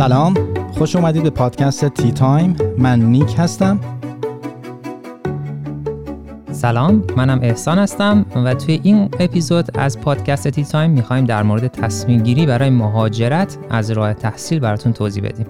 سلام. خوش اومدید به پادکست Tea Time. من نیک هستم. سلام منم احسان هستم و توی این اپیزود از پادکست Tea Time می‌خوایم در مورد تصمیم گیری برای مهاجرت از راه تحصیل براتون توضیح بدیم.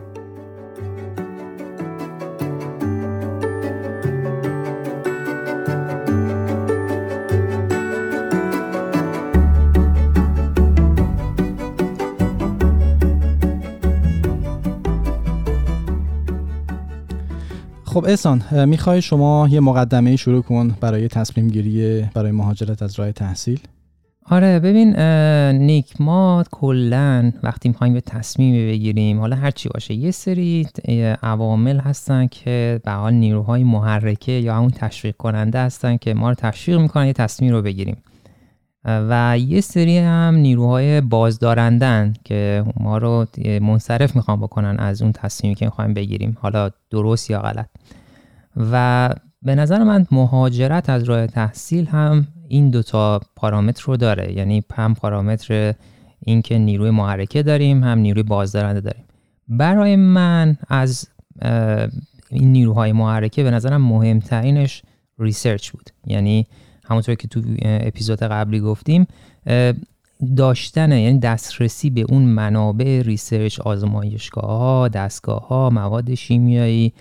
خب احسان می‌خوای شما یه مقدمه شروع کن برای تصمیم گیری برای مهاجرت از راه تحصیل؟ آره ببین نیک ما کلا وقتی می‌خوایم به تصمیم بگیریم حالا هر چی باشه یه سری عوامل هستن که به حال نیروهای محرکه یا همون تشویق کننده هستن که ما رو تشویق می‌کنن یه تصمیم رو بگیریم. و یه سری هم نیروهای بازدارندن که ما رو منصرف می‌خوان بکنن از اون تصمیمی که می‌خوایم بگیریم حالا درست یا غلط. و به نظر من مهاجرت از راه تحصیل هم این دوتا پارامتر رو داره. یعنی هم پارامتر اینکه نیروی محرکه داریم هم نیروی بازدارنده داریم. برای من از این نیروهای محرکه به نظرم مهمترینش ریسرچ بود. یعنی همونطور که تو اپیزود قبلی گفتیم داشتن یعنی دسترسی به اون منابع ریسرچ آزمایشگاه ها دستگاه ها مواد شیمیایی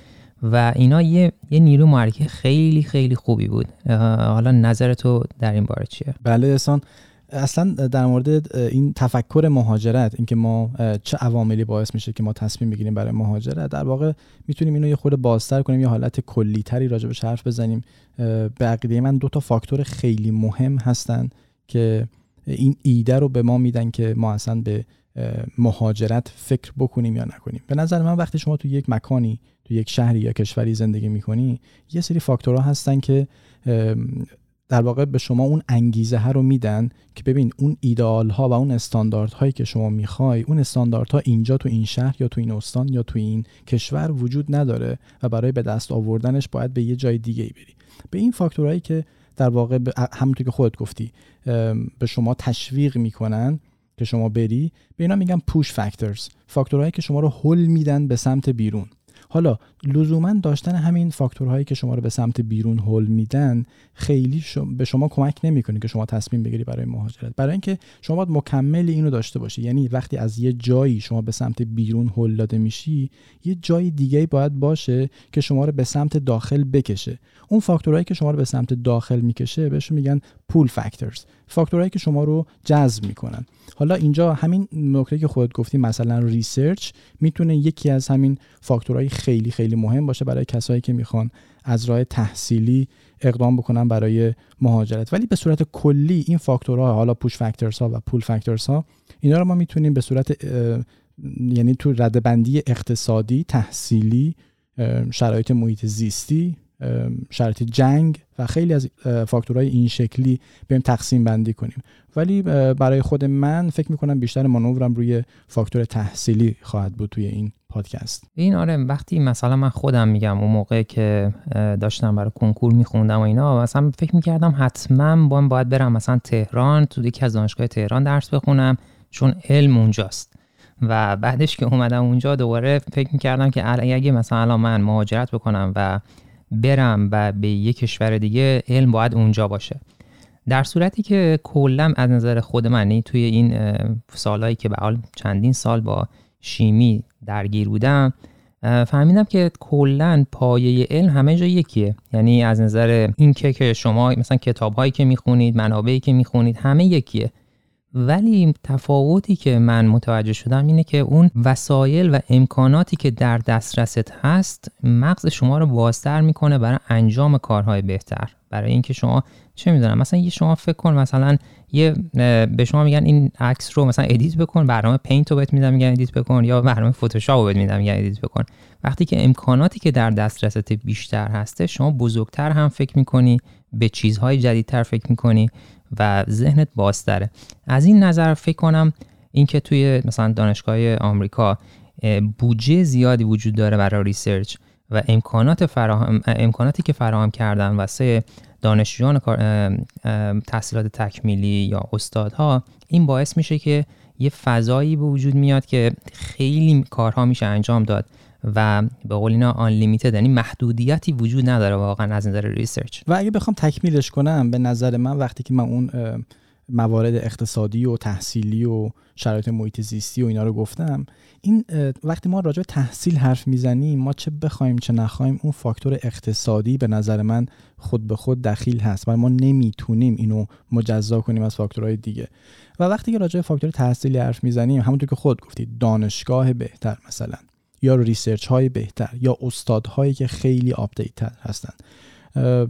و اینا یه, یه نیرو محرکه خیلی خیلی خوبی بود حالا نظر تو در این باره چیه؟ بله احسان اصلا در مورد این تفکر مهاجرت اینکه ما چه عواملی باعث میشه که ما تصمیم بگیریم برای مهاجرت در واقع می‌تونیم اینو یه خورده بازتر کنیم یه حالت کلی تری راجع حرف بزنیم. به عقیده من دو تا فاکتور خیلی مهم هستن که این ایده رو به ما میدن که ما اصلا به مهاجرت فکر بکنیم یا نکنیم. به نظر من وقتی شما تو یک مکانی تو یک شهری یا کشوری زندگی می‌کنی یه سری فاکتورها هستن که در واقع به شما اون انگیزه ها رو میدن که ببین اون ایدئال ها و اون استاندارد هایی که شما می‌خوای اون استاندارد ها اینجا تو این شهر یا تو این استان یا تو این کشور وجود نداره و برای به دست آوردنش باید به یه جای دیگه ای بری. به این فاکتورهایی که در واقع همونطور که خودت گفتی به شما تشویق می‌کنن که شما بری به اینا میگن پوش فاکتورز فاکتورهایی که شما رو هل میدن به سمت بیرون. حالا لزوما داشتن همین فاکتورهایی که شما رو به سمت بیرون هل میدن خیلی به شما کمک نمی‌کنه که شما تصمیم بگیری برای مهاجرت. برای اینکه شما باید مکمل اینو داشته باشی. یعنی وقتی از یه جایی شما به سمت بیرون هل داده میشی یه جای دیگه باید باشه که شما رو به سمت داخل بکشه. اون فاکتورهایی که شما رو به سمت داخل می‌کشه بهش میگن pull factors فاکتورهایی که شما رو جذب می‌کنن. حالا اینجا همین نکته که خودت گفتی مثلا research می‌تونه یکی از همین فاکتورهای خیلی خیلی مهم باشه برای کسایی که می‌خوان از راه تحصیلی اقدام بکنن برای مهاجرت. ولی به صورت کلی این فاکتورها حالا push factors ها و pull factors ها اینا رو ما می‌تونیم به صورت یعنی تو ردبندی اقتصادی تحصیلی شرایط محیط زیستی شرایط جنگ و خیلی از فاکتورهای این شکلی بریم تقسیم بندی کنیم. ولی برای خود من فکر می‌کنم بیشتر مانورم روی فاکتور تحصیلی خواهد بود توی این پادکست. این آره وقتی مثلا من خودم میگم اون موقع که داشتم برای کنکور میخوندم و اینا مثلا فکر می‌کردم حتما با باید برم مثلا تهران تو یکی از دانشگاه تهران درس بخونم چون علم اونجاست. و بعدش که اومدم اونجا دوباره فکر می‌کردم که اگه مثلا من مهاجرت بکنم و برم و به یک کشور دیگه علم باید اونجا باشه. در صورتی که کلا از نظر خود من یعنی توی این سالهایی که به حال چندین سال با شیمی درگیر بودم فهمیدم که کلا پایه علم همه جا یکیه. یعنی از نظر این که شما مثلا کتاب هایی که می‌خونید منابعی که می‌خونید همه یکیه. ولی تفاوتی که من متوجه شدم اینه که اون وسایل و امکاناتی که در دسترست هست مغز شما رو بازتر می‌کنه برای انجام کارهای بهتر. برای اینکه شما چه می‌دونم مثلا یه شما فکر کن مثلا یه به شما میگن این عکس رو مثلا edit بکن برنامه Paint رو بهت میدم میگن edit بکن یا برنامه فتوشاپ رو بهت میدم میگن edit بکن. وقتی که امکاناتی که در دسترست بیشتر هسته شما بزرگتر هم فکر می‌کنی به چیزهای جدیدتر فکر می‌کنی. و ذهنت بازتره. از این نظر فکر کنم اینکه توی مثلا دانشگاه آمریکا بودجه زیادی وجود داره برای research و امکانات فراهم، امکاناتی که فراهم کردن واسه دانشجویان تحصیلات تکمیلی یا استادها این باعث میشه که یه فضایی به وجود میاد که خیلی کارها میشه انجام داد. و به قول اینا آن یعنی محدودیتی وجود نداره واقعا از نظر research و اگه بخوام تکمیلش کنم به نظر من وقتی که من اون موارد اقتصادی و تحصیلی و شرایط محیط زیستی و اینا رو گفتم این وقتی ما راجع به تحصیل حرف می‌زنیم ما چه بخوایم چه نخوایم اون فاکتور اقتصادی به نظر من خود به خود دخیل هست و ما نمی‌تونیم اینو مجزا کنیم از فاکتورهای دیگه. و وقتی که راجع به فاکتور تحصیلی حرف می‌زنیم همونطور که خود گفتید دانشگاه بهتر مثلا. یا research های بهتر یا استادهایی که خیلی update هستند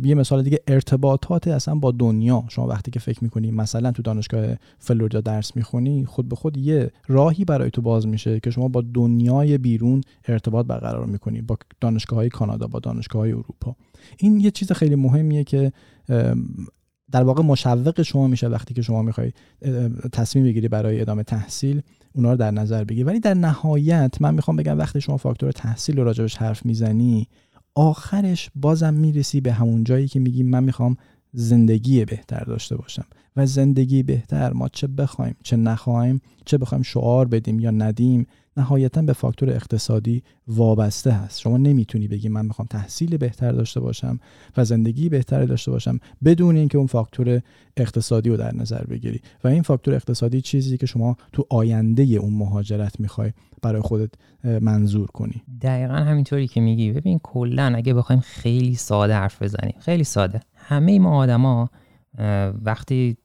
یه مثال دیگه ارتباطات اصلا با دنیا. شما وقتی که فکر می‌کنی مثلا تو دانشگاه فلوریدا درس می‌خونی خود به خود یه راهی برای تو باز میشه که شما با دنیای بیرون ارتباط برقرار می‌کنی با دانشگاه های کانادا با دانشگاه های اروپا. این یه چیز خیلی مهمیه که در واقع مشوق شما میشه وقتی که شما می‌خوای تصمیم بگیری برای ادامه تحصیل. اونا رو در نظر بگیری ولی در نهایت من می‌خوام بگم وقتی شما فاکتور تحصیل رو راجبش حرف می‌زنی آخرش بازم می‌رسی به همون جایی که میگیم من می‌خوام زندگی بهتر داشته باشم. و زندگی بهتر ما چه بخوایم چه نخواهیم چه بخوایم شعار بدیم یا ندیم نهایتا به فاکتور اقتصادی وابسته هست. شما نمی‌تونی بگی من می‌خوام تحصیل بهتر داشته باشم و زندگی بهتری داشته باشم بدون اینکه اون فاکتور اقتصادی رو در نظر بگیری. و این فاکتور اقتصادی چیزی که شما تو آینده اون مهاجرت می‌خوای برای خودت منظور کنی. دقیقا همینطوری که میگی. ببین کلا اگه بخوایم خیلی ساده حرف بزنیم خیلی ساده. همه ما آدما وقتی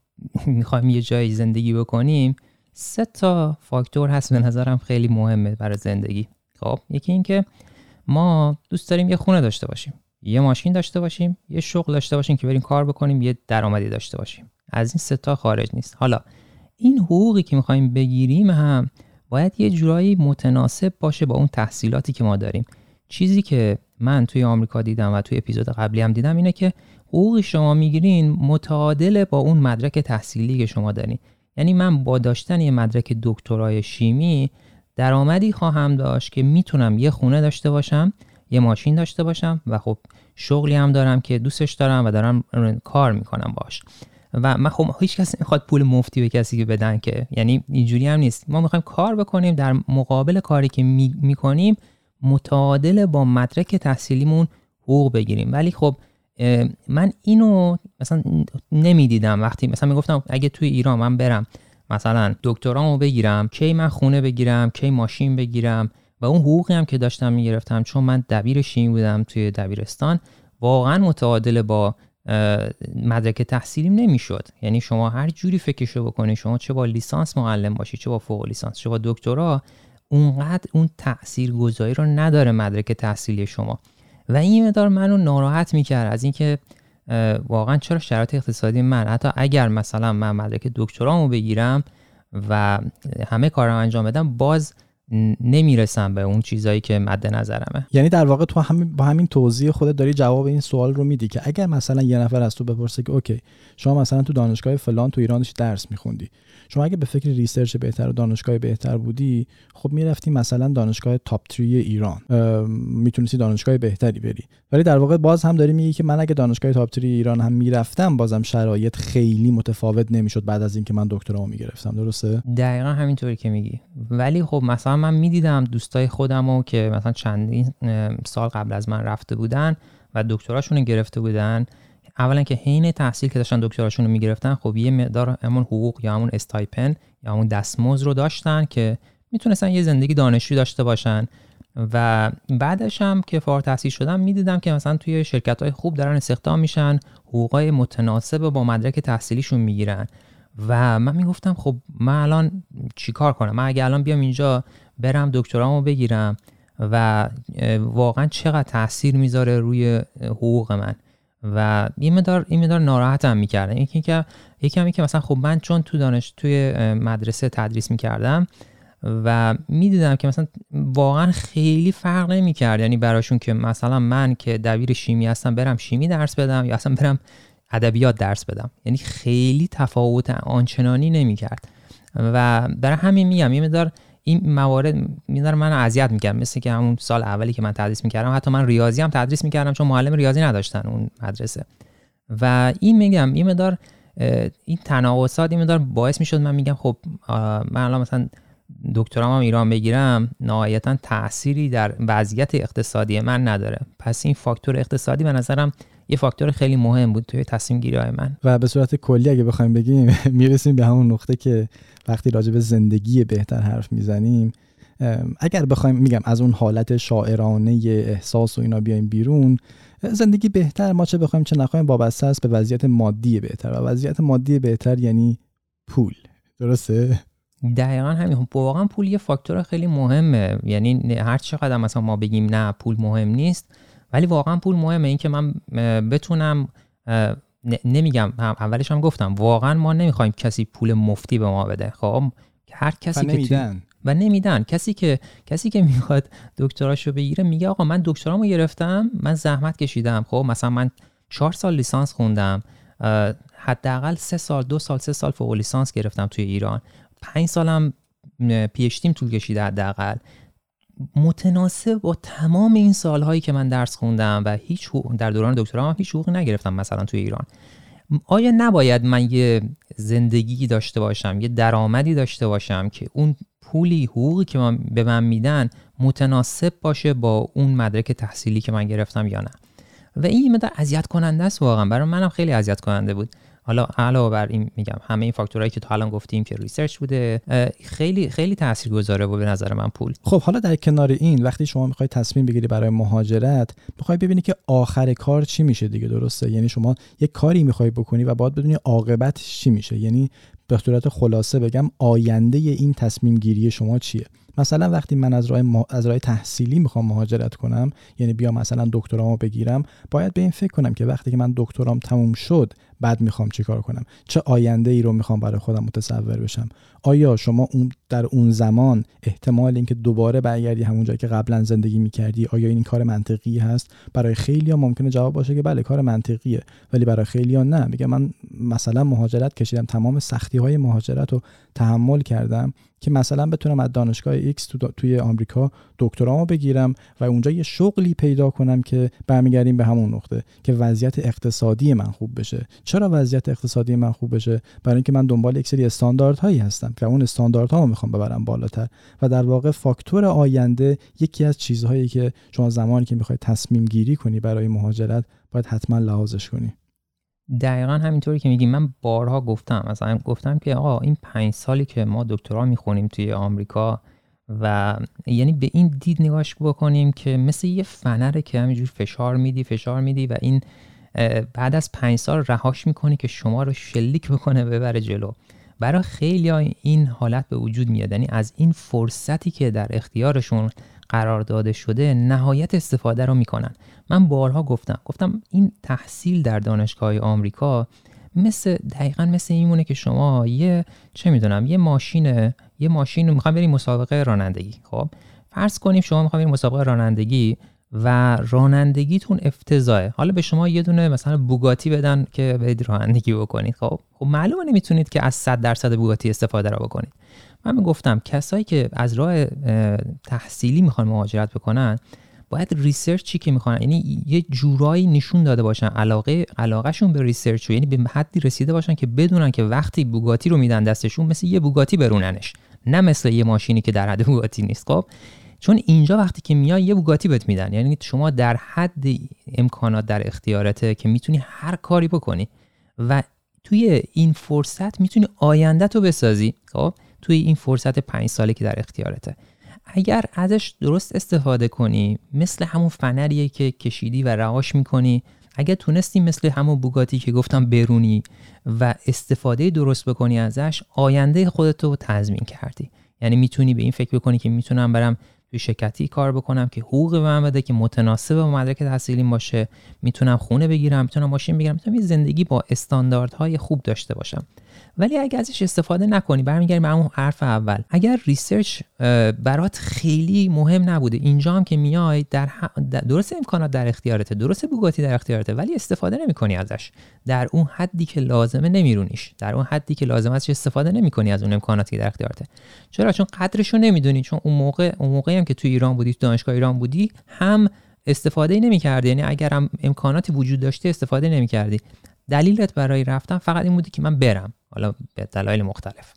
می‌خوایم یه جایی زندگی بکنیم سه تا فاکتور هست به نظرم خیلی مهمه برای زندگی. خب یکی اینکه ما دوست داریم یه خونه داشته باشیم. یه ماشین داشته باشیم یه شغل داشته باشیم که بریم کار بکنیم یه درآمدی داشته باشیم. از این سه تا خارج نیست. حالا این حقوقی که می‌خوایم بگیریم هم باید یه جورایی متناسب باشه با اون تحصیلاتی که ما داریم. چیزی که من توی آمریکا دیدم و توی اپیزود قبلی هم دیدم اینه که حقوقی شما می‌گیرین متعادل با اون مدرک تحصیلی که شما دارین. یعنی من با داشتن یه مدرک دکترای شیمی درآمدی خواهم داشت که می‌تونم یه خونه داشته باشم یه ماشین داشته باشم و خب شغلی هم دارم که دوستش دارم و دارم کار می‌کنم باش. و من خب هیچ کسی نمی‌خواد پول مفتی به کسی که بدن که. یعنی اینجوری هم نیست. ما می‌خوایم کار بکنیم در مقابل کاری که می‌کنیم متعادل با مدرک تحصیلیمون حقوق بگیریم. ولی خب من اینو مثلا نمی‌دیدم. وقتی مثلا می‌گفتم اگه توی ایران من برم مثلا دکترامو بگیرم کی من خونه بگیرم کی ماشین بگیرم و اون حقوقی هم که داشتم می‌گرفتم چون من دبیر شیمی بودم توی دبیرستان واقعا متعادل با مدرک تحصیلیم نمی‌شد. یعنی شما هر جوری فکرشو بکنی شما چه با لیسانس معلم باشی چه با فوق لیسانس چه با دکترا اونقدر اون تأثیر گذاری رو نداره مدرک تحصیلی شما. و این مدار منو ناراحت می‌کرد از اینکه واقعا چرا شرایط اقتصادی من حتی اگر مثلا من مدرک دکترامو بگیرم و همه کارم انجام بدم باز نمی‌رسم به اون چیزایی که مد نظرمه. یعنی در واقع تو همین با همین توضیح خودت داری جواب این سوال رو میدی که اگر مثلا یه نفر از تو بپرسه که OK شما مثلا تو دانشگاه فلان تو ایران درس میخوندی. شما اگه به فکر research بهتر و دانشگاه بهتر بودی خب می‌رفتی مثلا دانشگاه top 3 ایران. می‌تونستی دانشگاه بهتری بری. ولی در واقع باز هم داری میگی که من اگه دانشگاه top 3 ایران هم می‌رفتم بازم شرایط خیلی متفاوت نمی‌شد بعد از اینکه من دکترامو می‌گرفتم. درسته؟ دقیقا همینطوری که میگی. ولی خب مثلا من می‌دیدم دوستای خودمو که مثلا چندین سال قبل از من رفته بودن و دکتراشون گرفته بودن. اولا که حین تحصیل که داشتن دکتراشون رو می‌گرفتن خب یه مقدار همون حقوق یا همون استایپن یا همون دستمزد رو داشتن که می‌تونستن یه زندگی دانشجو داشته باشن. و بعدش هم که فارغ التحصیل شدم می‌دیدم که مثلا توی شرکت های خوب دارن استخدام میشن حقوقای متناسب با مدرک تحصیلیشون می‌گیرن. و من می‌گفتم خب من الان چیکار کنم؟ من اگه الان بیام اینجا برم دکترامو بگیرم و واقعا چقدر تاثیر می‌ذاره روی حقوق من؟ و این مدار این مدار ناراحتم می‌کردن یکی که یکی که مثلا خب من چون تو دانش توی مدرسه تدریس می‌کردم و می‌دیدم که مثلا واقعا خیلی فرق نمی‌کرد. یعنی براشون که مثلا من که دبیر شیمی هستم برم شیمی درس بدم یا اصلا برم ادبیات درس بدم. یعنی خیلی تفاوت آنچنانی نمی‌کرد. و برای همین میگم یه مدار این موارد میدار من اذیت می‌کرد مثل که همون سال اولی که من تدریس می‌کردم حتی من ریاضی هم تدریس می‌کردم چون معلم ریاضی نداشتن اون مدرسه. و این میگم این مدار این تناقضات این مقدار باعث می‌شد من میگم خب من الان مثلا دکترام هم ایران بگیرم نهایتا تأثیری در وضعیت اقتصادی من نداره. پس این فاکتور اقتصادی به نظرم یه فاکتور خیلی مهم بود توی تصمیم گیری های من. و به صورت کلی اگه بخوایم بگیم می‌رسیم به همون نقطه که وقتی راجع به زندگی بهتر حرف می‌زنیم اگر بخوایم میگم از اون حالت شاعرانه احساس و اینا بیایم بیرون زندگی بهتر ما چه بخوایم چه نخوایم وابسته است به وضعیت مادی بهتر. و وضعیت مادی بهتر یعنی پول. درسته؟ دقیقا همین. واقعا پول یه فاکتور خیلی مهمه. یعنی هر چقدر مثلا ما بگیم نه پول مهم نیست. ولی واقعا پول مهمه. اینکه من بتونم نمیگم اولش هم گفتم واقعا ما نمی‌خوایم کسی پول مفتی به ما بده. خب؟ هر کسی که و نمیدن. کسی که کسی که می‌خواد دکتراشو بگیره میگه آقا من دکترامو گرفتم من زحمت کشیدم. خب؟ مثلا من چهار سال لیسانس خوندم حداقل سه سال دو سال سه سال فوق لیسانس گرفتم توی ایران. پنج سالم پیشتیم طول کشیده حداقل. متناسب با تمام این سالهایی که من درس خوندم و هیچ در دوران دکترا هم هیچ حقوقی نگرفتم مثلا توی ایران. آیا نباید من یه زندگی داشته باشم یه درآمدی داشته باشم که اون پولی حقوقی که من به من میدن متناسب باشه با اون مدرک تحصیلی که من گرفتم یا نه؟ و این مدار اذیت کننده است واقعا. برای منم خیلی اذیت کننده بود. حالا علاوه بر این میگم همه این فاکتورهایی که تا الان گفتیم که research بوده خیلی خیلی تاثیرگذاره به نظر من پول. خب حالا در کنار این وقتی شما می‌خوای تصمیم بگیری برای مهاجرت می‌خوای ببینی که آخر کار چی میشه دیگه درسته؟ یعنی شما یه کاری می‌خوای بکنی و باید بدونی عاقبت چی میشه. یعنی به صورت خلاصه بگم آینده این تصمیم گیری شما چیه؟ مثلا وقتی من از راه, از راه تحصیلی می‌خوام مهاجرت کنم یعنی بیا مثلا دکترامو بگیرم باید به این فکر کنم که وقتی که من دکترام تموم شد بعد می‌خوام چیکار کنم؟ چه آینده ای رو می‌خوام برای خودم متصور بشم؟ آیا شما اون در اون زمان احتمال اینکه دوباره برگردی جایی که قبلا زندگی می‌کردی آیا این کار منطقی هست؟ برای خیلی ها ممکنه جواب باشه که بله کار منطقیه. ولی برای خیلی ها نه. میگه من مثلا مهاجرت کشیدم تمام سختی های مهاجرت رو تحمل کردم که مثلا بتونم از دانشگاه X تو توی آمریکا دکترامو بگیرم و اونجا یه شغلی پیدا کنم که برمیگردیم به همون نقطه که وضعیت اقتصادی من خوب بشه. چرا وضعیت اقتصادی من خوب بشه؟ برای اینکه من دنبال یک سری استانداردهایی هستم که اون استانداردها رو می‌خوام ببرم بالاتر و در واقع فاکتور آینده یکی از چیزهایی که شما زمانی که می‌خوای تصمیم گیری کنی برای مهاجرت باید حتما لحاظش کنی. دقیقا همینطوری که میگیم من بارها گفتم مثلا گفتم که آقا این پنج سالی که ما دکترا می‌خونیم توی آمریکا و یعنی به این دید نگاش بکنیم که مثل یه فنره که همینجور فشار میدی فشار میدی و این بعد از پنج سال رهاش می‌کنی که شما رو شلیک بکنه ببره جلو. برای خیلی این حالت به وجود میاد. یعنی از این فرصتی که در اختیارشون قرار داده شده نهایت استفاده رو می‌کنن. من بارها گفتم. گفتم این تحصیل در دانشگاه آمریکا مثل دقیقا مثل اینمونه که شما یه چه می‌دونم یه ماشین یه ماشین رو می‌خوام بریم مسابقه رانندگی. خب فرض کنیم شما می‌خوام بریم مسابقه رانندگی و رانندگیتون افتضاحه. حالا به شما یه دونه مثلا بوگاتی بدن که برید رانندگی بکنید. خب خب معلومه نمی‌تونید که از 100 درصد بوگاتی استفاده رو بکنید. من گفتم کسایی که از راه تحصیلی می‌خوان مهاجرت بکنن باید research ی که می‌خوان یعنی یه جورایی نشون داده باشن علاقه علاقهشون به research یعنی به حدی رسیده باشن که بدونن که وقتی بوگاتی رو میدن دستشون مثل یه بوگاتی بروننش نه مثل یه ماشینی که در حد بوگاتی نیست. خب چون اینجا وقتی که میای یه بوگاتی بهت میدن. یعنی شما در حد امکانات در اختیارته که می‌تونی هر کاری بکنی و توی این فرصت می‌تونی آینده تو بسازی. خب؟ توی این فرصت پنج ساله که در اختیارته. اگر ازش درست استفاده کنی مثل همون فنریه که کشیدی و رهاش می‌کنی اگر تونستی مثل همون بوگاتی که گفتم برونی و استفاده درست بکنی ازش آینده خودتو تضمین کردی. یعنی می‌تونی به این فکر بکنی که می‌تونم برم توی شرکتی کار بکنم که حقوق به من بده که متناسب با مدرک تحصیلیم باشه می‌تونم خونه بگیرم می‌تونم ماشین بگیرم می‌تونم یه زندگی با استانداردهای خوب داشته باشم. ولی اگر ازش استفاده نکنی برمیگردیم به همون حرف اول. اگر ریسرچ برات خیلی مهم نبوده اینجا هم که میای در, درست امکانات در اختیارته درست بوگاتی در اختیارته ولی استفاده نمی‌کنی ازش. در اون حدی که لازمه نمیرونیش. در اون حدی که لازم ازش استفاده نمی‌کنی از اون امکاناتی که در اختیارته. چرا؟ چون قدرشو نمی‌دونی. چون اون موقع اون موقعی هم که تو ایران بودی تو دانشگاه ایران بودی هم استفاده نمی‌کردی. یعنی اگر هم امکاناتی وجود داشته استفاده نمی‌کردی. دلیلت برای رفتن فقط این بودی که من برم. حالا به دلایل مختلف.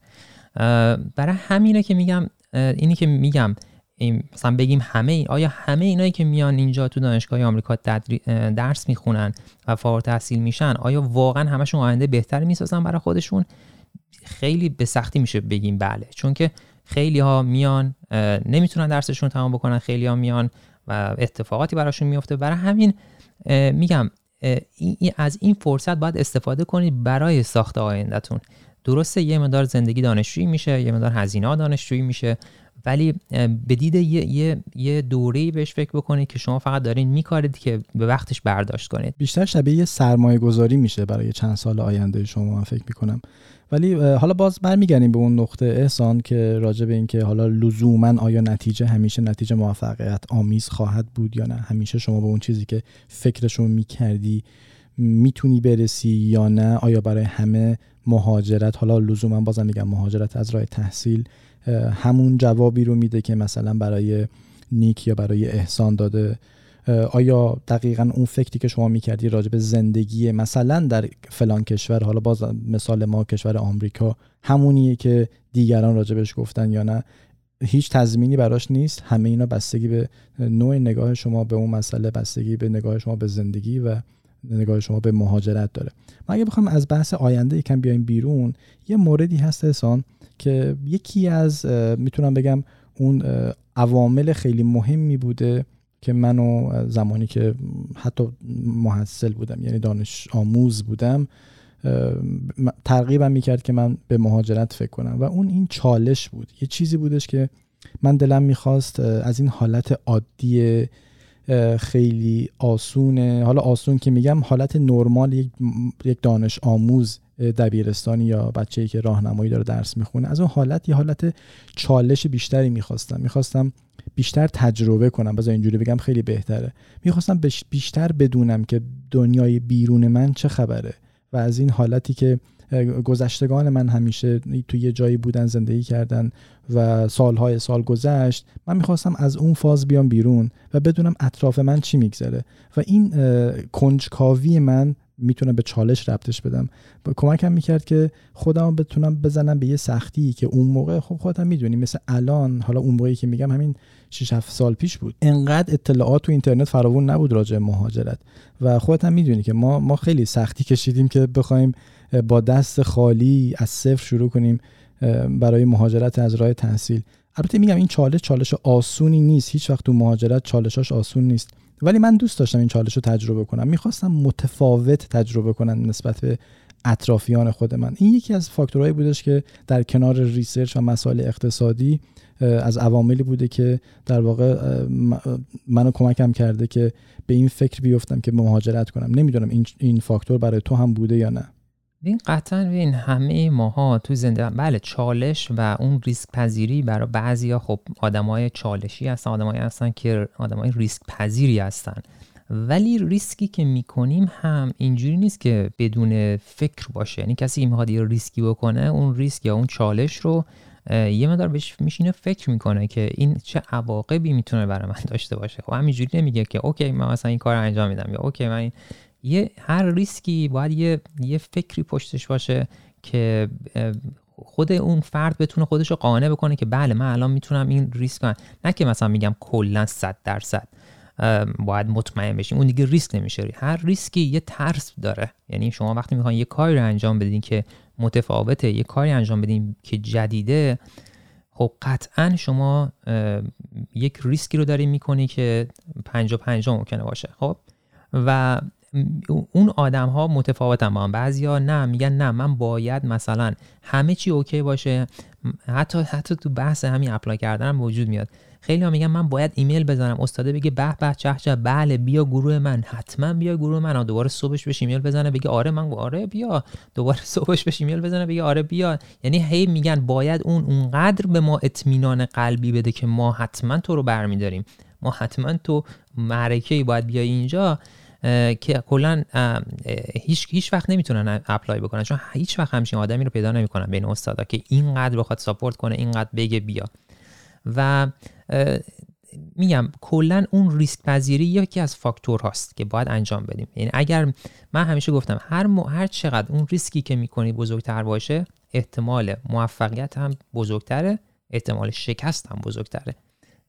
برای همینه که میگم اینی که میگم مثلا بگیم همه این آیا همه اینایی که میان اینجا تو دانشگاه آمریکا درس می‌خونن و فارغ تحصیل میشن آیا واقعا همشون آینده بهتری می‌سازن برای خودشون؟ خیلی به سختی میشه بگیم بله. چون که خیلی ها میان نمی‌تونن درسشون تمام بکنن خیلی ها میان و اتفاقاتی براشون میفته. برای همین میگم از این فرصت باید استفاده کنید برای ساخت آیندهتون. درسته یه مدار زندگی دانشجویی میشه یه مدار هزینه دانشجویی میشه. ولی به دید یه, یه،, یه دوره بهش فکر بکنید که شما فقط دارین میکارید که به وقتش برداشت کنید. بیشتر شبیه یه سرمایه گذاری میشه برای چند سال آینده شما من فکر می‌کنم. ولی حالا باز برمیگردیم به اون نقطه احسان که راجع به اینکه حالا لزوما آیا نتیجه همیشه نتیجه موفقیت آمیز خواهد بود یا نه؟ همیشه شما به اون چیزی که فکرشو می‌کردی می‌تونی برسی یا نه؟ آیا برای همه مهاجرت؟ حالا لزوما بازم میگم مهاجرت از راه تحصیل همون جوابی رو میده که مثلا برای نیک یا برای احسان داده. آیا دقیقا اون فکری که شما می‌کردی راجع به زندگی مثلا در فلان کشور حالا باز مثال ما کشور آمریکا همونیه که دیگران راجبش گفتن یا نه؟ هیچ تضمینی براش نیست؟ همه اینا بستگی به نوع نگاه شما به اون مسئله بستگی به نگاه شما به زندگی و نگاه شما به مهاجرت داره. ما اگه بخوام از بحث آینده یکم بیایم بیرون یه موردی هست احسان. که یکی از می‌تونم بگم اون عوامل خیلی مهمی بوده که منو زمانی که حتی محصل بودم یعنی دانش آموز بودم ترغیبم می‌کرد که من به مهاجرت فکر کنم. و اون این چالش بود. یه چیزی بودش که من دلم می‌خواست از این حالت عادی خیلی آسونه حالا آسون که میگم حالت نرمال یک دانش آموز دبیرستانی یا بچه‌ای که راهنمایی داره درس می‌خونه از اون حالت یه حالت چالش بیشتری می‌خواستم. می‌خواستم بیشتر تجربه کنم. بذار اینجوری بگم خیلی بهتره. می‌خواستم بیشتر بدونم که دنیای بیرون من چه خبره و از این حالتی که گذشتگان من همیشه توی یه جایی بودن زندگی کردن و سالهای سال گذشت من می‌خواستم از اون فاز بیام بیرون و بدونم اطراف من چی میگذره. و این کنجکاوی من می‌تونم به چالش ربطش بدم. با کمکم می‌کرد که خودم بتونم بزنم به یه سختی که اون موقع خب خودم می‌دونی مثل الان حالا اون موقعی که میگم همین 6 7 سال پیش بود. انقدر اطلاعات تو اینترنت فراوون نبود راجع مهاجرت. و خودت هم می‌دونی که ما ما خیلی سختی کشیدیم که بخوایم با دست خالی از صفر شروع کنیم برای مهاجرت از راه تحصیل. البته میگم این چالش چالش آسونی نیست. هیچ وقت تو مهاجرت چالشاش آسون نیست. ولی من دوست داشتم این چالش رو تجربه کنم. می‌خواستم متفاوت تجربه کنم نسبت به اطرافیان خود من. این یکی از فاکتورهایی بودش که در کنار research و مسائل اقتصادی از عواملی بوده که در واقع منو کمکم کرده که به این فکر بیفتم که مهاجرت کنم. نمی‌دونم این این فاکتور برای تو هم بوده یا نه. این قطعا ببین همه ماها تو زنده بله چالش و اون ریسک پذیری برای بعضیا خب آدمای چالشی هستن آدمایی هستن که آدمای ریسک پذیری هستن. ولی ریسکی که می‌کنیم هم اینجوری نیست که بدون فکر باشه. یعنی کسی که می‌خواد یه ریسکی بکنه اون ریسک یا اون چالش رو یه مقدار بهش میشینه فکر می‌کنه که این چه عواقبی می‌تونه برای من داشته باشه. خب همینجوری نمیگه که okay من مثلا این کار انجام میدم یا okay من یه هر ریسکی باید یه, یه فکری پشتش باشه که خود اون فرد بتونه خودش رو قانع بکنه که بله من الان می‌تونم این ریسک کنم نه که مثلا میگم کلا 100 درصد باید مطمئن بشیم. اون دیگه ریسک نمیشه. هر ریسکی یه ترس داره. یعنی شما وقتی می‌خواین یه کاری رو انجام بدین که متفاوته یه کاری انجام بدین که جدیده خب قطعا شما یک ریسکی رو داری می‌کنی که پنجا پنجا ممکنه باشه. خب؟ و اون آدم ها متفاوتن با هم. بعضیا نه میگن نه من باید مثلا همه چی okay باشه. حتی حتی تو بحث همین apply کردن هم وجود میاد. خیلی ها میگن من باید ایمیل بزنم. استاده بگه به به چه چه بله بیا گروه من. حتما بیا گروه من. دوباره صبحش بهش ایمیل بزنه بگه آره من آره بیا. دوباره صبحش بهش ایمیل بزنه بگه آره بیا. یعنی هی میگن باید اون اونقدر به ما اطمینان قلبی بده که ما حتما تو رو برمیداریم. ما حتما تو معرکه باید بیای اینجا. که کلا هیچ هیچ وقت نمی‌تونن apply بکنن چون هیچ وقت همچین آدمی رو پیدا نمی‌کنن بین استادا که اینقدر بخواد support کنه اینقدر بگه بیا. و میگم کلا اون ریسک پذیری یکی از فاکتور هاست که باید انجام بدیم. یعنی اگر من همیشه گفتم هر هر چقدر اون ریسکی که می‌کنی بزرگتر باشه احتمال موفقیت هم بزرگتره احتمال شکست هم بزرگتره.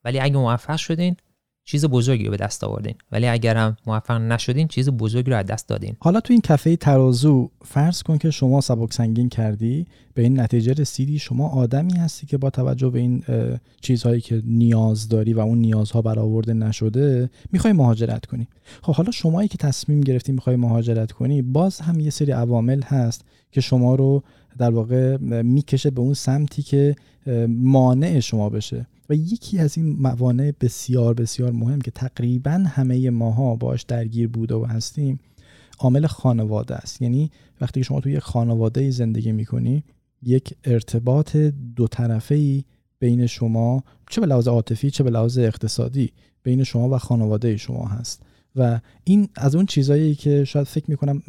ولی اگه موفق شدین چیز بزرگی رو به دست آوردین. ولی اگرم موفق نشدین چیز بزرگی رو از دست دادین. حالا تو این کفه ترازو فرض کن که شما سبک سنگین کردی به این نتیجه رسیدی شما آدمی هستی که با توجه به این چیزهایی که نیاز داری و اون نیازها برآورده نشده می‌خوای مهاجرت کنی. خب حالا شمایی که تصمیم گرفتی می‌خوای مهاجرت کنی باز هم یه سری عوامل هست که شما رو در واقع می‌کشه به اون سمتی که مانع شما بشه. و یکی از این موانع بسیار بسیار مهم که تقریبا همه ماها باش درگیر بوده و هستیم عامل خانواده است. یعنی وقتی شما توی یک خانواده زندگی می‌کنی یک ارتباط دو طرفه ای بین شما چه به لحاظ عاطفی چه به لحاظ اقتصادی بین شما و خانواده شما هست. و این از اون چیزایی که شاید فکر می‌کنم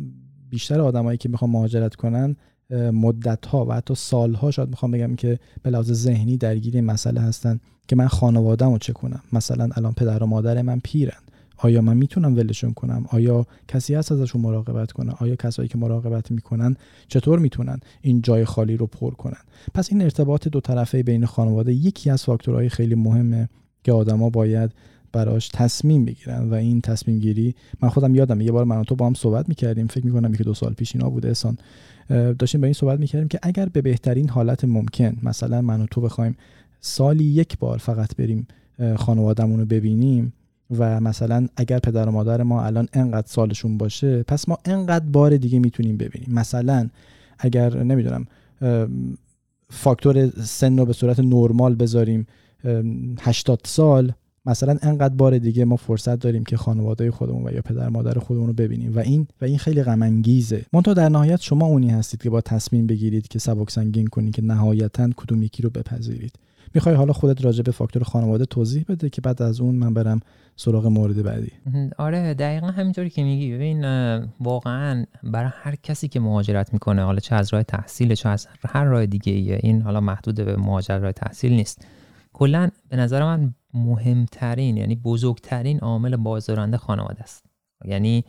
بیشتر آدمایی که می‌خوان مهاجرت کنن مدت ها و حتی سال ها شاید می‌خوام بگم که به لحاظ ذهنی درگیر این مسئله هستن که من خانوادهمو چه کنم؟ مثلا الان پدر و مادر من پیرن. آیا من می‌تونم ولشون کنم؟ آیا کسی هست ازشون مراقبت کنه؟ آیا کسایی که مراقبت می‌کنن چطور می‌تونن این جای خالی رو پر کنن؟ پس این ارتباط دو طرفه بین خانواده یکی از فاکتورهای خیلی مهمه که آدما باید براش تصمیم بگیرن و این تصمیم گیری من خودم یادم یه بار من و تو با هم صحبت می‌کردیم. فکر می‌کنم که دو سال پیش اینا بوده احسان. داشتیم با این صحبت می‌کردیم که اگر به بهترین حالت ممکن مثلا من و تو بخوایم سالی یک بار فقط بریم خانوادهمون رو ببینیم و مثلا اگر پدر و مادر ما الان انقدر سالشون باشه پس ما انقدر بار دیگه می‌تونیم ببینیم. مثلا اگر نمی‌دونم فاکتور سن رو به صورت نرمال بذاریم 80 سال مثلا انقدر بار دیگه ما فرصت داریم که خانواده خودمون و یا پدر مادر خودمون رو ببینیم و این و این خیلی غم انگیزه منتها در نهایت شما اونی هستید که با تصمیم بگیرید که سبک سنگین کنید که نهایتا کدوم یکی رو بپذیرید. می‌خوای حالا خودت راجع به فاکتور خانواده توضیح بده که بعد از اون من برم سراغ مورد بعدی. آره دقیقا همینطوری که میگی. ببین واقعا برای هر کسی که مهاجرت می‌کنه حالا چه از راه تحصیل چه از هر راه دیگه ایه این حالا محدود به مهاجرت راه تحصیل نیست. کلا به نظر من مهمترین یعنی بزرگترین عامل بازدارنده خانواده است. یعنی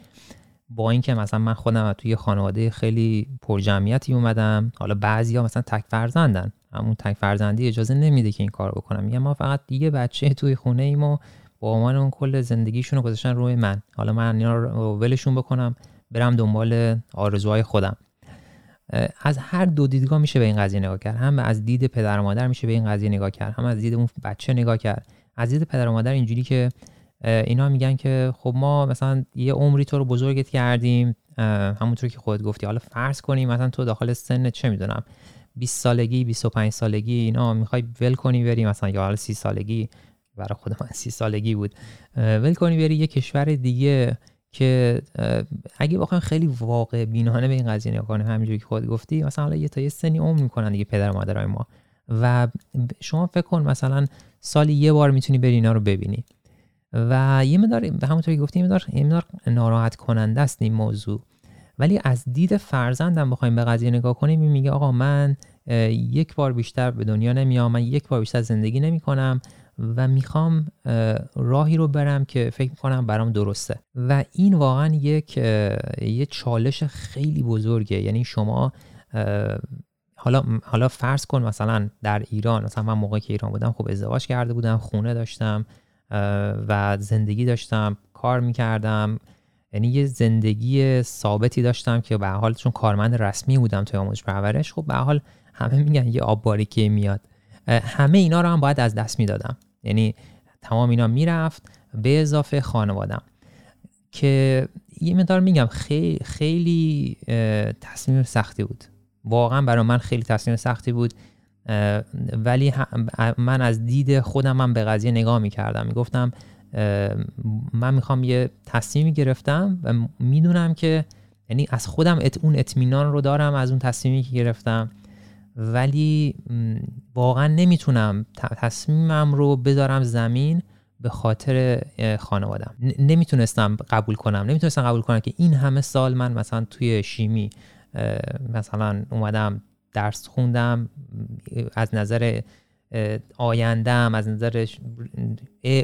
با اینکه مثلا من خودم توی خانواده خیلی پرجمعیتی اومدم حالا بعضیا مثلا تک فرزندن همون تک فرزندی اجازه نمیده که این کار بکنم. میگم ما فقط دیگه بچه توی خونه ایم و با عنوان اون کل زندگیشون رو گذاشتن روی من. حالا من اینا رو ولشون بکنم برم دنبال آرزوهای خودم. از هر دو دیدگاه میشه به این قضیه نگاه کرد. هم از دید پدر و مادر میشه به این قضیه نگاه کرد. هم از دید اون بچه نگاه کرد. از دید پدر و مادر اینجوری که اینا میگن که خب ما مثلا یه عمری تو رو بزرگت کردیم. همونطور که خودت گفتی. حالا فرض کنیم مثلا تو داخل سن چه می‌دونم 20 سالگی 25 سالگی اینا می‌خوای ول کنی بری مثلا یا حالا 30 سالگی برای خود من 30 سالگی بود. ول کنی بری یه کشور دیگه. که اگه بخوایم خیلی واقع بینانه به این قضیه نگاه کنیم همینجوری که خود گفتی مثلا حالا یه تا یه سنی عمر می‌کنن دیگه پدر مادرای ما و شما فکر کن مثلا سالی یه بار می‌تونی بری اینا رو ببینی و یه مدار همونطوری که گفتی یه مدار, یه مدار ناراحت کننده است این موضوع. ولی از دید فرزندم بخوایم به قضیه نگاه کنیم میگه آقا من یک بار بیشتر به دنیا نمیام من یک بار بیشتر زندگی نمی کنم و می‌خوام راهی رو برم که فکر کنم برام درسته. و این واقعا یک یه چالش خیلی بزرگه. یعنی شما حالا حالا فرض کن مثلا در ایران مثلا من موقعی که ایران بودم خب ازدواج کرده بودم خونه داشتم و زندگی داشتم کار می‌کردم. یعنی یه زندگی ثابتی داشتم که به حال چون کارمند رسمی بودم توی آموزش پرورش خب به حال همه میگن یه آب باریکی میاد. همه اینا رو هم باید از دست می‌دادم. یعنی تمام اینا می‌رفت به اضافه خانوادم. که یه مقدار میگم خیلی خیلی تصمیم سختی بود. واقعا برای من خیلی تصمیم سختی بود. ولی من از دید خودم من به قضیه نگاه می‌کردم. می‌گفتم من می‌خوام یه تصمیمی گرفتم و می‌دونم که یعنی از خودم اون اطمینان رو دارم از اون تصمیمی که گرفتم. ولی واقعا نمی‌تونم تصمیمم رو بذارم زمین به خاطر خانوادم. نمی‌تونستم قبول کنم. نمی‌تونستم قبول کنم که این همه سال من مثلا توی شیمی مثلا اومدم درس خوندم از نظر آیندهم از نظر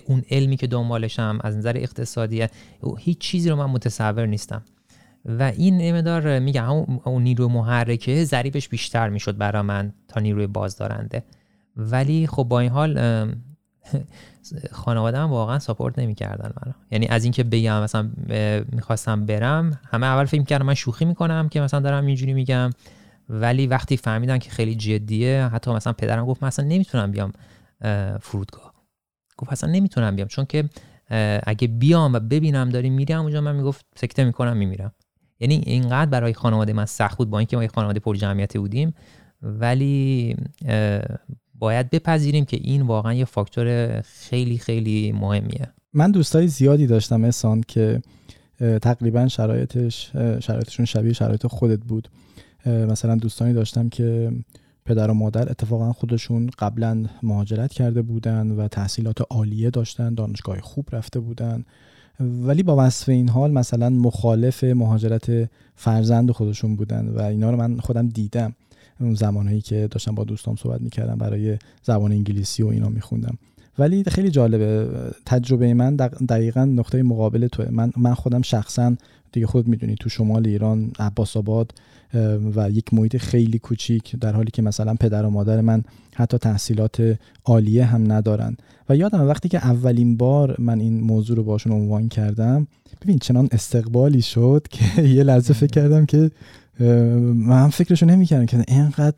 اون علمی که دنبالشم از نظر اقتصادی هیچ چیزی رو من متصور نیستم. و این مدار میگم اون نیروی محرکه ضریبش بیشتر می‌شد برا من تا نیروی بازدارنده. ولی خب با این حال خانواده هم واقعا ساپورت نمی‌کردن منو. یعنی از اینکه بگم مثلا می‌خواستم برم همه اول فکر کردم من شوخی می‌کنم که مثلا دارم اینجوری میگم. ولی وقتی فهمیدن که خیلی جدیه حتی مثلا پدرم گفت مثلا نمی‌تونم بیام فرودگاه. گفت اصلا نمی‌تونم بیام چون که اگه بیام و ببینم داریم میرم اونجا من می‌گفت سکته می‌کنم میمیرم. یعنی اینقدر برای خانواده من سخت بود با اینکه ما یه خانواده پر جمعیتی بودیم ولی باید بپذیریم که این واقعا یه فاکتور خیلی خیلی مهمیه. من دوستای زیادی داشتم احسان که تقریبا شرایطش شرایطشون شبیه شرایط خودت بود. مثلا دوستانی داشتم که پدر و مادر اتفاقا خودشون قبلا مهاجرت کرده بودن و تحصیلات عالیه داشتن دانشگاه خوب رفته بودن. ولی با وصف این حال مثلا مخالف مهاجرت فرزند خودشون بودن و اینا رو من خودم دیدم. اون زمانهایی که داشتم با دوستام صحبت می‌کردم برای زبان انگلیسی و اینا میخوندم. ولی خیلی جالبه. تجربه من دقیقا نقطه مقابل توه. من من خودم شخصا دیگه خود می‌دونی تو شمال ایران عباس آباد و یک محیط خیلی کوچیک در حالی که مثلا پدر و مادر من حتی تحصیلات عالیه هم ندارن. و یادم وقتی که اولین بار من این موضوع رو باشون عنوان کردم ببین چنان استقبالی شد که یه لحظه فکر کردم که من فکرشو نمی‌کردم که اینقدر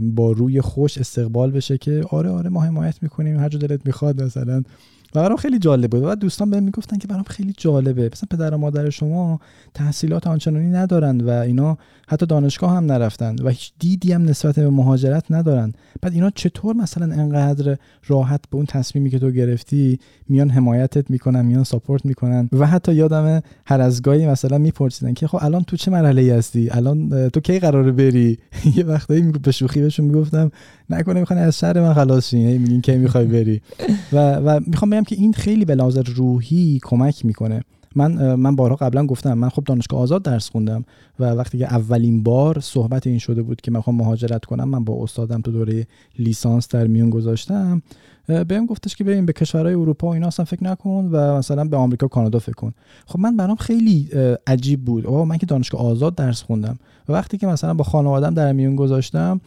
با روی خوش استقبال بشه که آره آره ما حمایت می‌کنیم. هر جا دلت می‌خواد مثلا. و برام خیلی جالبه و دوستان بهم می‌گفتن که برام خیلی جالبه. مثلا پدر و مادر شما تحصیلات آنچنانی ندارن و اینا حتی دانشگاه هم نرفتن و هیچ دیدی هم نسبت به مهاجرت ندارن بعد اینا چطور مثلا انقدر راحت به اون تصمیمی که تو گرفتی میان حمایتت می‌کنن میان ساپورت می‌کنن؟ و حتی یادم هر از گاهی مثلا میپرسیدن که خب الان تو چه مرحله ای هستی؟ الان تو کی قراره بری؟ یه وقتایی به شوخی بهشون می‌گفتم نکنه می‌خوان از شهر من خلاص شین میگین کی می‌خوای بری؟ و و می‌خوام بگم که این خیلی به لحاظ روحی کمک می‌کنه. من من بارها قبلا گفتم من خب دانشگاه آزاد درس خوندم. و وقتی که اولین بار صحبت این شده بود که من می‌خوام مهاجرت کنم من با استادم تو دوره لیسانس در میون گذاشتم بهم گفتش که ببین به کشورهای اروپا و اینا اصلا فکر نکن و مثلا به آمریکا کانادا فکر کن. خب من برام خیلی عجیب بود. آقا من که دانشگاه آزاد درس خوندم. و وقتی که مثلا با خانوادم در میون گذاشتم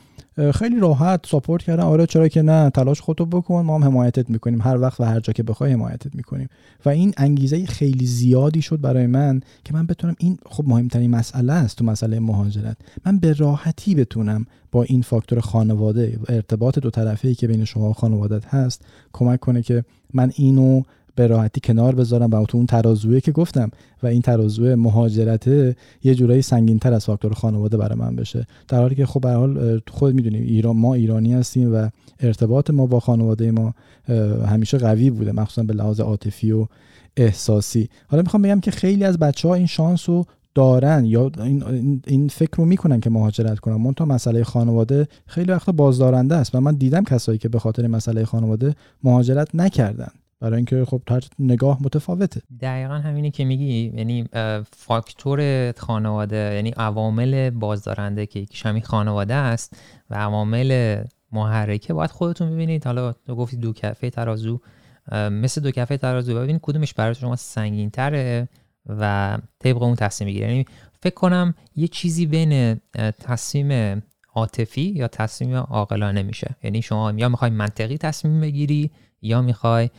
خیلی راحت ساپورت کردن آره چرا که نه تلاش خودتو بکن. ما هم حمایتت می‌کنیم. هر وقت و هر جا که بخوای حمایتت می‌کنیم. و این انگیزه خیلی زیادی شد برای من که من بتونم این خب مهمترین مسئله است تو مسئله مهاجرت. من به راحتی بتونم با این فاکتور خانواده ارتباط دو طرفه که بین شما و خانوادت هست کمک کنه که من اینو به راحتی کنار بذارم و تو اون ترازویه که گفتم. و این ترازوی مهاجرته یه جورایی سنگین تر از فاکتور خانواده برای من بشه. در حالی که خب به حال خود می‌دونیم ایران ما ایرانی هستیم و ارتباط ما با خانواده ما همیشه قوی بوده مخصوصا به لحاظ عاطفی و احساسی. حالا می‌خوام بگم که خیلی از بچه ها این شانس رو دارن یا این, این فکر رو می‌کنن که مهاجرت کنن. من مسئله خانواده خیلی وقت بازدارنده است و من دیدم کسایی که به خاطر مسئله خانواده مهاجرت نکردن. برای اینکه خب هر نگاه متفاوته. دقیقا همینی که میگی یعنی فاکتور خانواده یعنی عوامل بازدارنده که یکیش همین خانواده است و عوامل محرکه باید خودتون ببینید. حالا تو گفتی دو کفه ترازو مثل دو کفه ترازو. ببینید کدومش برای شما سنگین تره و طبق اون تصمیم بگیرید یعنی فکر کنم یه چیزی بین تصمیم عاطفی یا تصمیم عاقلانه میشه. یعنی شما یا می‌خوای منطقی تصمیم بگیری یا می‌خوای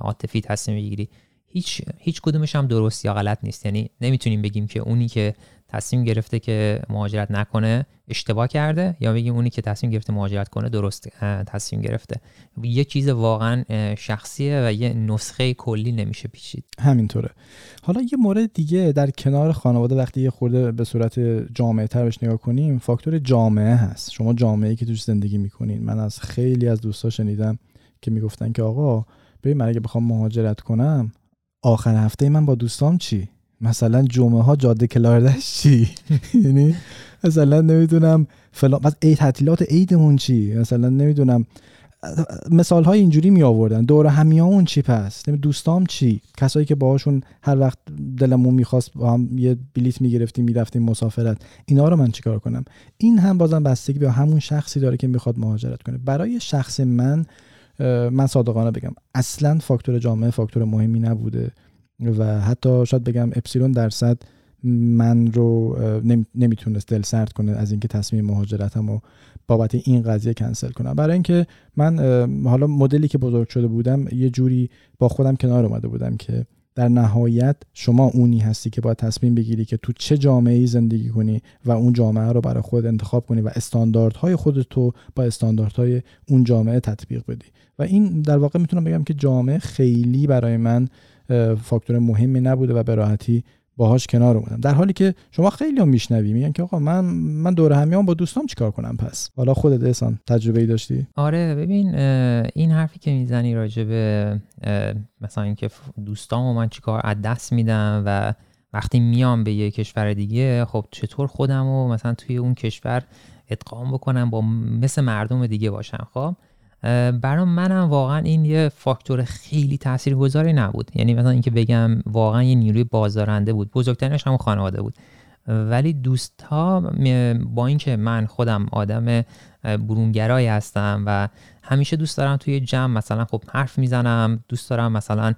عاطفی تصمیم بگیری. هیچ هیچ کدومش هم درست یا غلط نیست. یعنی نمی‌تونیم بگیم که اونی که تصمیم گرفته که مهاجرت نکنه اشتباه کرده؟ یا بگیم اونی که تصمیم گرفته مهاجرت کنه درست تصمیم گرفته؟ یه چیز واقعا شخصیه و یه نسخه کلی نمیشه پیچید. همینطوره. حالا یه مورد دیگه در کنار خانواده وقتی یه خورده به صورت جامعه تر بهش نگاه کنیم فاکتور جامعه هست. شما جامعه که توش زندگی می‌کنین. من از خیلی از دوستا شنیدم که می‌گفتن که آقا ببین من اگه بخوام مهاجرت کنم آخر هفته من با دوستام چی؟ مثلا جمعه ها جاده کلاردش چی؟ یعنی مثلا نمی‌دونم فلان بس ای تعطیلات عیدمون چی؟ مثلا نمی‌دونم. مثال های اینجوری می آوردن دور همیامون چی پس؟ دوستام چی؟ کسایی که باهاشون هر وقت دلمون می‌خواست با هم یه بلیت می‌گرفتیم می‌رفتیم مسافرت. اینا رو من چیکار کنم؟ این هم بازم بستگی به همون شخصی داره که می‌خواد مهاجرت کنه. برای شخص من من صادقانه بگم. اصلا فاکتور جامعه فاکتور مهمی نبوده. و حتی شاید بگم اپسیلون درصد من رو نمی‌تونست دل سرد کنه از اینکه تصمیم مهاجرتم و بابت این قضیه کنسل کنم. برای اینکه من حالا مدلی که بزرگ شده بودم یه جوری با خودم کنار اومده بودم که در نهایت شما اونی هستی که باید تصمیم بگیری که تو چه جامعه ای زندگی کنی و اون جامعه رو برای خود انتخاب کنی و استانداردهای خودتو با استانداردهای اون جامعه تطبیق بدی. و این در واقع می‌تونم بگم که جامعه خیلی برای من فاکتور مهمی نبوده و به راحتی باهاش کنار اومدم. در حالی که شما خیلی هم میشنوی میگن که آقا من من دور همیام با دوستام چیکار کنم پس؟ حالا خودت احسان تجربه ای داشتی؟ آره ببین این حرفی که می‌زنی راجع به مثلا اینکه دوستام من چیکار از دست میدم و وقتی میام به یه کشور دیگه خب چطور خودم و مثلا توی اون کشور ادغام بکنم با مثل مردم دیگه باشم خب؟ برای منم واقعا این یه فاکتور خیلی تاثیرگذاری نبود. یعنی مثلا اینکه بگم واقعا یه نیروی بازدارنده بود. بزرگترینش هم خانواده بود. ولی دوست ها با اینکه من خودم آدم برونگرایی هستم و همیشه دوست دارم توی جمع مثلا خب حرف می‌زنم دوست دارم مثلا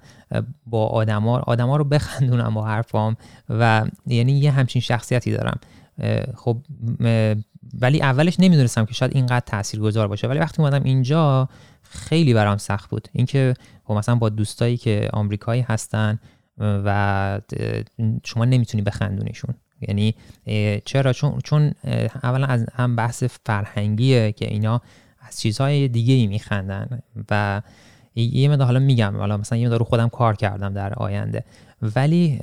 با آدما آدما رو بخندونم با حرفام و یعنی یه همچین شخصیتی دارم. خب ولی اولش نمی‌دونستم که شاید اینقدر تاثیرگذار باشه. ولی وقتی اومدم اینجا خیلی برام سخت بود. اینکه خب مثلا با دوستایی که آمریکایی هستن و شما نمی‌تونی بخندونیشون. یعنی چرا؟ چون چون اولا از هم بحث فرهنگیه که اینا از چیزهای دیگه ای میخندن و یه مدار حالا میگم حالا مثلا یه مدار رو خودم کار کردم در آینده. ولی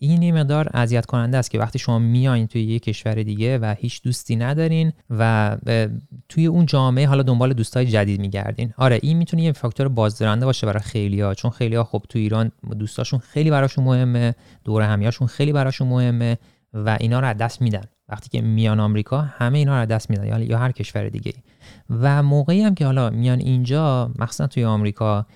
این یه مقدار اذیت کننده است که وقتی شما میایین توی یه کشور دیگه و هیچ دوستی ندارین و توی اون جامعه حالا دنبال دوستای جدید میگردین. آره این می‌تونه یه فاکتور بازدارنده باشه برای خیلیا چون خیلیا خب تو ایران دوستاشون خیلی براشون مهمه دور همیاشون خیلی براشون مهمه و اینا رو از دست میدن. وقتی که میان آمریکا همه اینا رو دست میدن یا هر کشور دیگه و موقعی هم که حالا میان اینجا مخصوصا توی آمریکا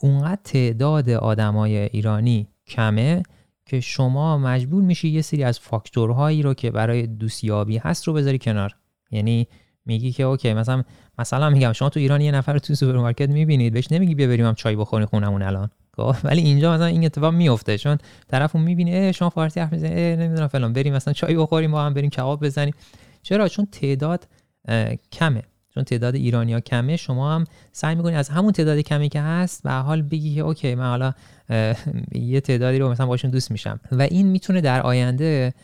اونقدر تعداد آدمای ایرانی کمه که شما مجبور میشی یه سری از فاکتورهایی رو که برای دوستیابی هست رو بذاری کنار. یعنی میگی که okay مثلا مثلا میگم شما تو ایران یه نفر تو سوپرمارکت می‌بینید بهش نمیگی بیا بریم هم چای بخوریم خونمون الان. خب؟ ولی اینجا مثلا این اتفاق میفته چون طرف اون می‌بینه شما فارسی حرف می‌زنی نمی‌دونم فلان بریم مثلا چای بخوریم با هم بریم کباب بزنیم. چرا؟ چون تعداد کمه. چون تعداد ایرانیا کمه شما هم سعی می‌کنید از همون تعداد کمی که هست و حال بگی که اوکی من حالا یه تعدادی رو مثلا باشون دوست میشم. و این می‌تونه در آینده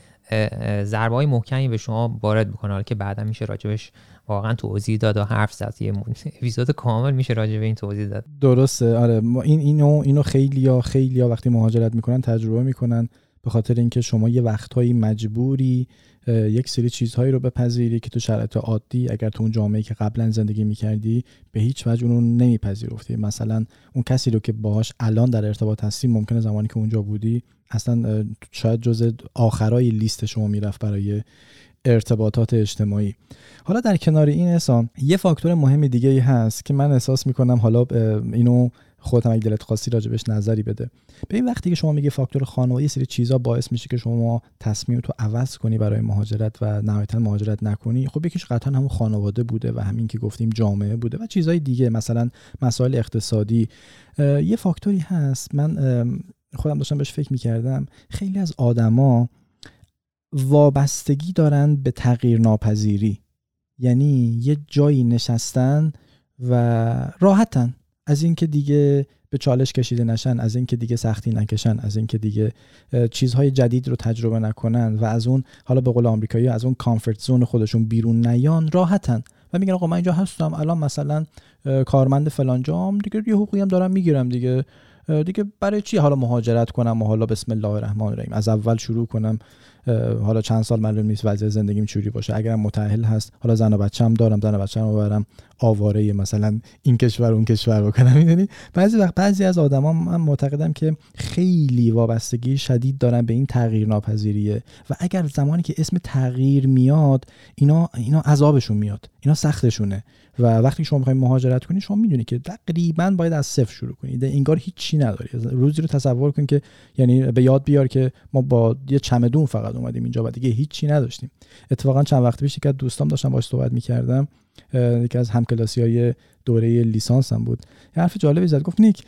ضربه های محکمی به شما وارد بکنه. حالا که بعدا میشه راجبش واقعا توضیح داد و حرف زد. یه اپیزود کامل میشه راجع به این توضیح داد. درسته. آره. این اینو اینو خیلی یا خیلی یا وقتی مهاجرت می‌کنن تجربه می‌کنن. به خاطر اینکه شما یه وقتهایی مجبوری یک سری چیزهایی رو بپذیری که تو شرایط عادی اگر تو اون جامعه که قبلا زندگی می‌کردی به هیچ وجه اون نمیپذیرفتی. مثلا اون کسی رو که باهاش الان در ارتباط هستی ممکنه زمانی که اونجا بودی اصلا شاید جز آخرای لیست شما می‌رفت برای ارتباطات اجتماعی. حالا در کنار این اصلا یه فاکتور مهم دیگه ای هست که من احساس می‌کنم حالا اینو خودت هم اگه دلت خواستی راجبش نظری بده. به این وقتی که شما میگه فاکتور خانواده سری چیزا باعث میشه که شما تصمیم تو عوض کنی برای مهاجرت و نهایتا مهاجرت نکنی. خب یکیش قطعا همون خانواده بوده و همین که گفتیم جامعه بوده و چیزهای دیگه مثلا مسائل اقتصادی. یه فاکتوری هست. من خودم داشتم بهش فکر می‌کردم. خیلی از آدما وابستگی دارن به تغییر ناپذیری یعنی یه جایی نشستن و راحتن. از اینکه دیگه به چالش کشیده نشن از اینکه دیگه سختی نکشن از اینکه دیگه چیزهای جدید رو تجربه نکنن و از اون حالا به قول آمریکایی از اون کامفورت زون خودشون بیرون نیان راحتن. و میگن آقا من اینجا هستم الان مثلا کارمند فلان جام دیگه یه حقوقی هم دارم می‌گیرم دیگه. دیگه برای چی حالا مهاجرت کنم و حالا بسم الله الرحمن الرحیم؟ از اول شروع کنم حالا چند سال معلوم نیست وضع زندگیم چوری باشه. اگرم متأهل هست حالا زن و بچه‌ام دارم زن و بچه‌م ببرم آواره مثلا این کشور اون کشور بکنم می‌دونی؟ بعضی وقت بعضی از آدما من معتقدم که خیلی وابستگی شدید دارن به این تغییر ناپذیریه و اگر زمانی که اسم تغییر میاد اینا اینا عذابشون میاد اینا سختشونه و وقتی شما می‌خواید مهاجرت کنید شما می‌دونید که تقریبا باید از صفر شروع کنید انگار هیچی نداری. روزی رو تصور کن که یعنی به یاد بیار که ما با یه چمدون فقط اومدیم اینجا و دیگه هیچی نداشتیم. اتفاقا چند وقت پیش که دوستام داشتم باش صحبت می‌کردم. یکی از همکلاسی های دوره لیسانس هم بود. یه حرف جالبی زد. گفت نیک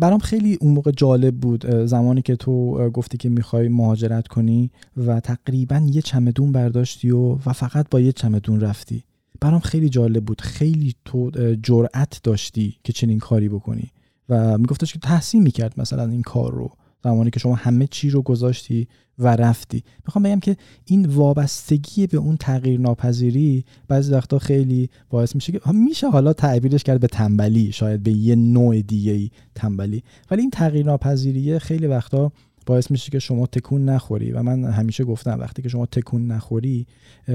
برام خیلی اون موقع جالب بود زمانی که تو گفتی که می‌خوای مهاجرت کنی و تقریبا یه چمدون برداشتی و, و فقط با یه چمدون رفتی. برام خیلی جالب بود. خیلی تو جرأت داشتی که چنین کاری بکنی. و میگفتش که تحسین می‌کرد مثلا این کار رو. زمانی که شما همه چی رو گذاشتی و رفتی. می‌خوام بگم که این وابستگی به اون تغییر ناپذیری بعضی وقتا خیلی باعث میشه که میشه حالا تعبیرش کرد به تنبلی شاید به یه نوع دیگه تنبلی. ولی این تغییر ناپذیریه خیلی وقتا باعث میشه که شما تکون نخوری. و من همیشه گفتم وقتی که شما تکون نخوری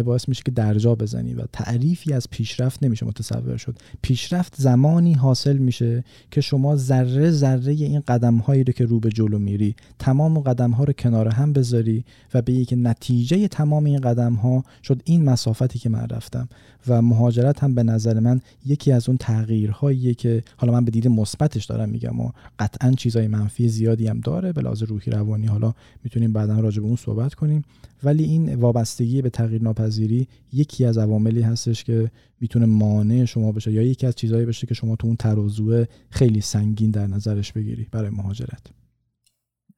باعث میشه که درجا بزنی و تعریفی از پیشرفت نمیشه متصور شد. پیشرفت زمانی حاصل میشه که شما ذره ذره این قدم هایی رو که رو به جلو میری تمام قدم ها رو کنار هم بذاری و به که نتیجه تمام این قدم ها شد این مسافتی که من رفتم. و مهاجرت هم به نظر من یکی از اون تغییرهاییه که حالا من به دید مثبتش دارم میگم و قطعا چیزای منفی زیادی هم داره به لحاظ روحی روانی. حالا می‌تونیم بعدا راجع به اون صحبت کنیم. ولی این وابستگی به تغییر ناپذیری یکی از عواملی هستش که می‌تونه مانع شما بشه یا یکی از چیزهایی بشه که شما تو اون ترازو خیلی سنگین در نظرش بگیری برای مهاجرت.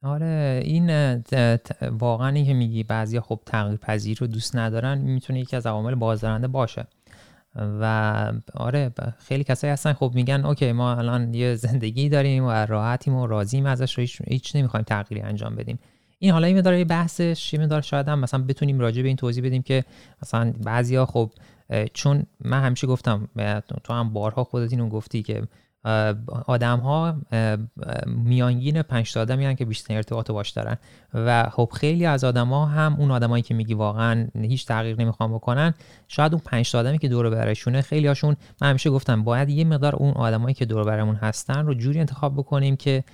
آره این واقعا که میگی بعضیا خب تغییر پذیر رو دوست ندارن می‌تونه یکی از عوامل بازدارنده باشه. و آره خیلی کسایی هستن. خب میگن اوکی ما الان یه زندگی داریم و راحتیم و راضیم ازش رو هیچ, نمی‌خوایم تغییری انجام بدیم. این حالا این یه بحثش یه شاید هم مثلا بتونیم راجع به این توضیح بدیم که مثلا بعضیا خب چون من همیشه گفتم تو هم بارها خودت اینو گفتی که آدم ها میانگین پنج تا آدمی که بیشتر ارتباط باش دارن. و خب خیلی از آدما هم اون آدمایی که میگی واقعا هیچ تغییر نمی‌خوان بکنن شاید اون پنج تا آدمی که دور برشونه خیلی هاشون من همیشه گفتم باید یه مقدار اون آدمایی که دور برمون هستن رو جوری انتخاب بکنیم که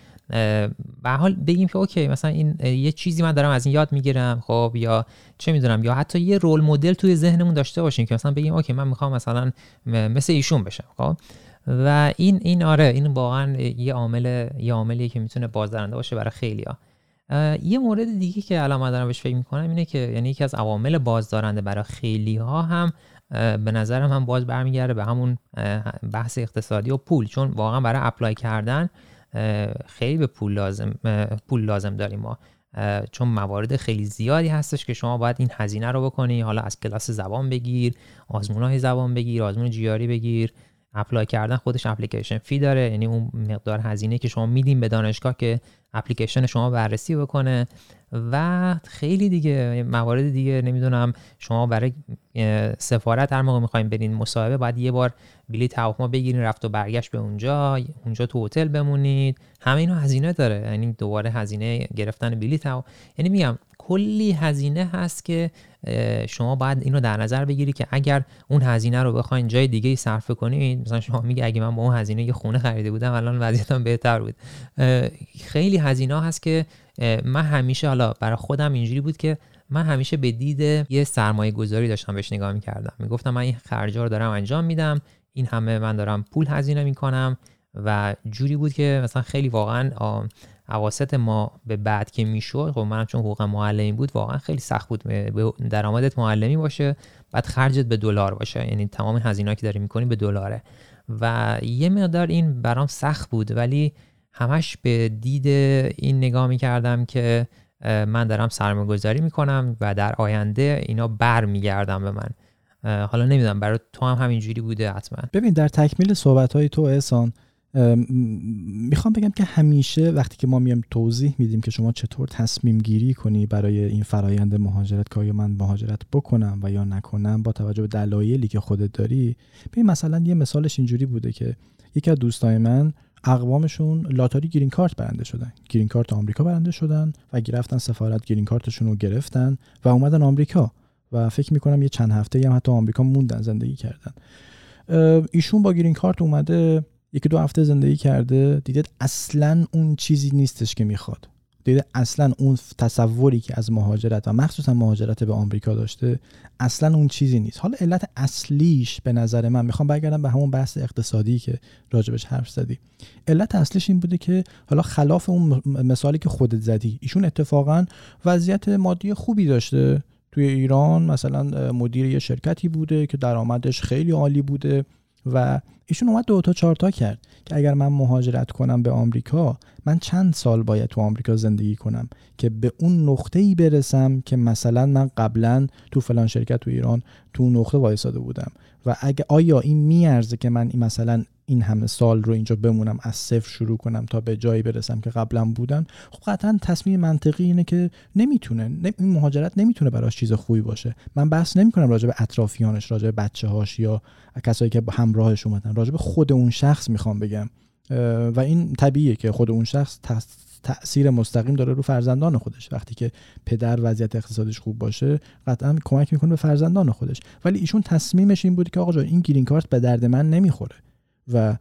به حال بگیم که اوکی مثلا این یه چیزی من دارم از این یاد می‌گیرم خب یا چه می‌دونم یا حتی یه رول مدل توی ذهنمون داشته باشیم که مثلا بگیم اوکی من می‌خوام مثلا مثل ایشون بشم خب؟ و این این آره این واقعا یه عامل یه عاملیه که می‌تونه بازدارنده باشه برای خیلیا یه مورد دیگه که الان من بهش فکر می‌کنم اینه که یعنی یکی از عوامل بازدارنده برای خیلی ها هم به نظرم هم باز برمیگرده به همون بحث اقتصادی و پول. چون واقعا برای اپلای کردن خیلی به پول لازم پول لازم داریم ما. چون موارد خیلی زیادی هستش که شما باید این هزینه رو بکنی. حالا از کلاس زبان بگیر آزمون های زبان بگیر آزمون جیاری بگیر. اپلای کردن خودش اپلیکیشن فی داره. یعنی اون مقدار هزینه که شما میدین به دانشگاه که اپلیکیشن شما بررسی بکنه. و خیلی دیگه موارد دیگه نمی‌دونم. شما برای سفارت هر موقع می‌خوایم برین مصاحبه باید یه بار بلیط هواپیما بگیرین رفت و برگشت به اونجا اونجا تو هتل بمونید. همه اینا هزینه داره. یعنی دوباره هزینه گرفتن بلیط هوا. یعنی میگم کلی هزینه هست که شما باید اینو در نظر بگیری که اگر اون هزینه رو بخواین جای دیگه ای صرف کنید مثلا شما میگه اگه من با اون هزینه یه خونه خریده بودم الان وضعیتم بهتر بود. خیلی هزینه هست که من همیشه حالا برای خودم اینجوری بود که من همیشه به دید یه سرمایه گذاری داشتم بهش نگاه می‌کردم. می‌گفتم من این خرجا رو دارم انجام میدم این همه من دارم پول هزینه می‌کنم و جوری بود که مثلا خیلی واقعا عواست ما به بعد که می‌شد خب منم چون حقوق معلمی بود واقعا خیلی سخت بود. درآمدت معلمی باشه بعد خرجت به دلار باشه. یعنی تمام هزینه که داری می‌کنی به دلاره. و یه مقدار این برام سخت بود ولی همش به دید این نگاه می‌کردم که من دارم سرمایه گذاری می‌کنم و در آینده اینا بر میگردم به من. حالا نمی‌دونم برای تو هم همینجوری بوده حتما. ببین در تکمیل صحبت های تو احسان می‌خوام بگم که همیشه وقتی که ما میایم توضیح میدیم که شما چطور تصمیم گیری کنی برای این فرایند مهاجرت که آیا من مهاجرت بکنم و یا نکنم با توجه به دلایلی که خودت داری. ببین مثلا یه مثالش اینجوری بوده که یکی از دوستای من اقوامشون لاتاری گرین کارت برنده شدن. گرین کارت آمریکا برنده شدن و رفتن سفارت گرین کارتشون رو گرفتن و اومدن آمریکا. و فکر می‌کنم یه چند هفته هم حتی آمریکا موندن زندگی کردن. ایشون با گرین کارت اومده یکی دو هفته زندگی کرده دیده اصلا اون چیزی نیستش که می‌خواد. دیده اصلا اون تصوری که از مهاجرت و مخصوصا مهاجرت به آمریکا داشته اصلا اون چیزی نیست. حالا علت اصلیش به نظر من می‌خوام برگردم به همون بحث اقتصادی که راجبش حرف زدی. علت اصلیش این بوده که حالا خلاف اون مثالی که خودت زدی ایشون اتفاقا وضعیت مادی خوبی داشته. توی ایران مثلا مدیر یه شرکتی بوده که درآمدش خیلی عالی بوده. و ایشون اومد دو تا چهار تا کرد که اگر من مهاجرت کنم به آمریکا من چند سال باید تو آمریکا زندگی کنم که به اون نقطه ای برسم که مثلا من قبلا تو فلان شرکت تو ایران تو نقطه وایساده بودم. و اگه آیا این میارزه که من مثلا این همه سال رو اینجا بمونم از صفر شروع کنم تا به جایی برسم که قبلا بودن خب قطعا تصمیم منطقی اینه که نمی‌تونه این مهاجرت نمی‌تونه براش چیز خوبی باشه. من بحث نمی‌کنم راجع به اطرافیانش راجع به بچه هاش یا کسایی که همراهش اومدن راجع به خود اون شخص می‌خوام بگم. و این طبیعیه که خود اون شخص تاثیر مستقیم داره رو فرزندان خودش. وقتی که پدر وضعیت اقتصادش خوب باشه قطعا کمک می‌کنه به فرزندان خودش. ولی ایشون تصمیمش این بود که آقا این گرین کارت به درد من نمی‌خوره. و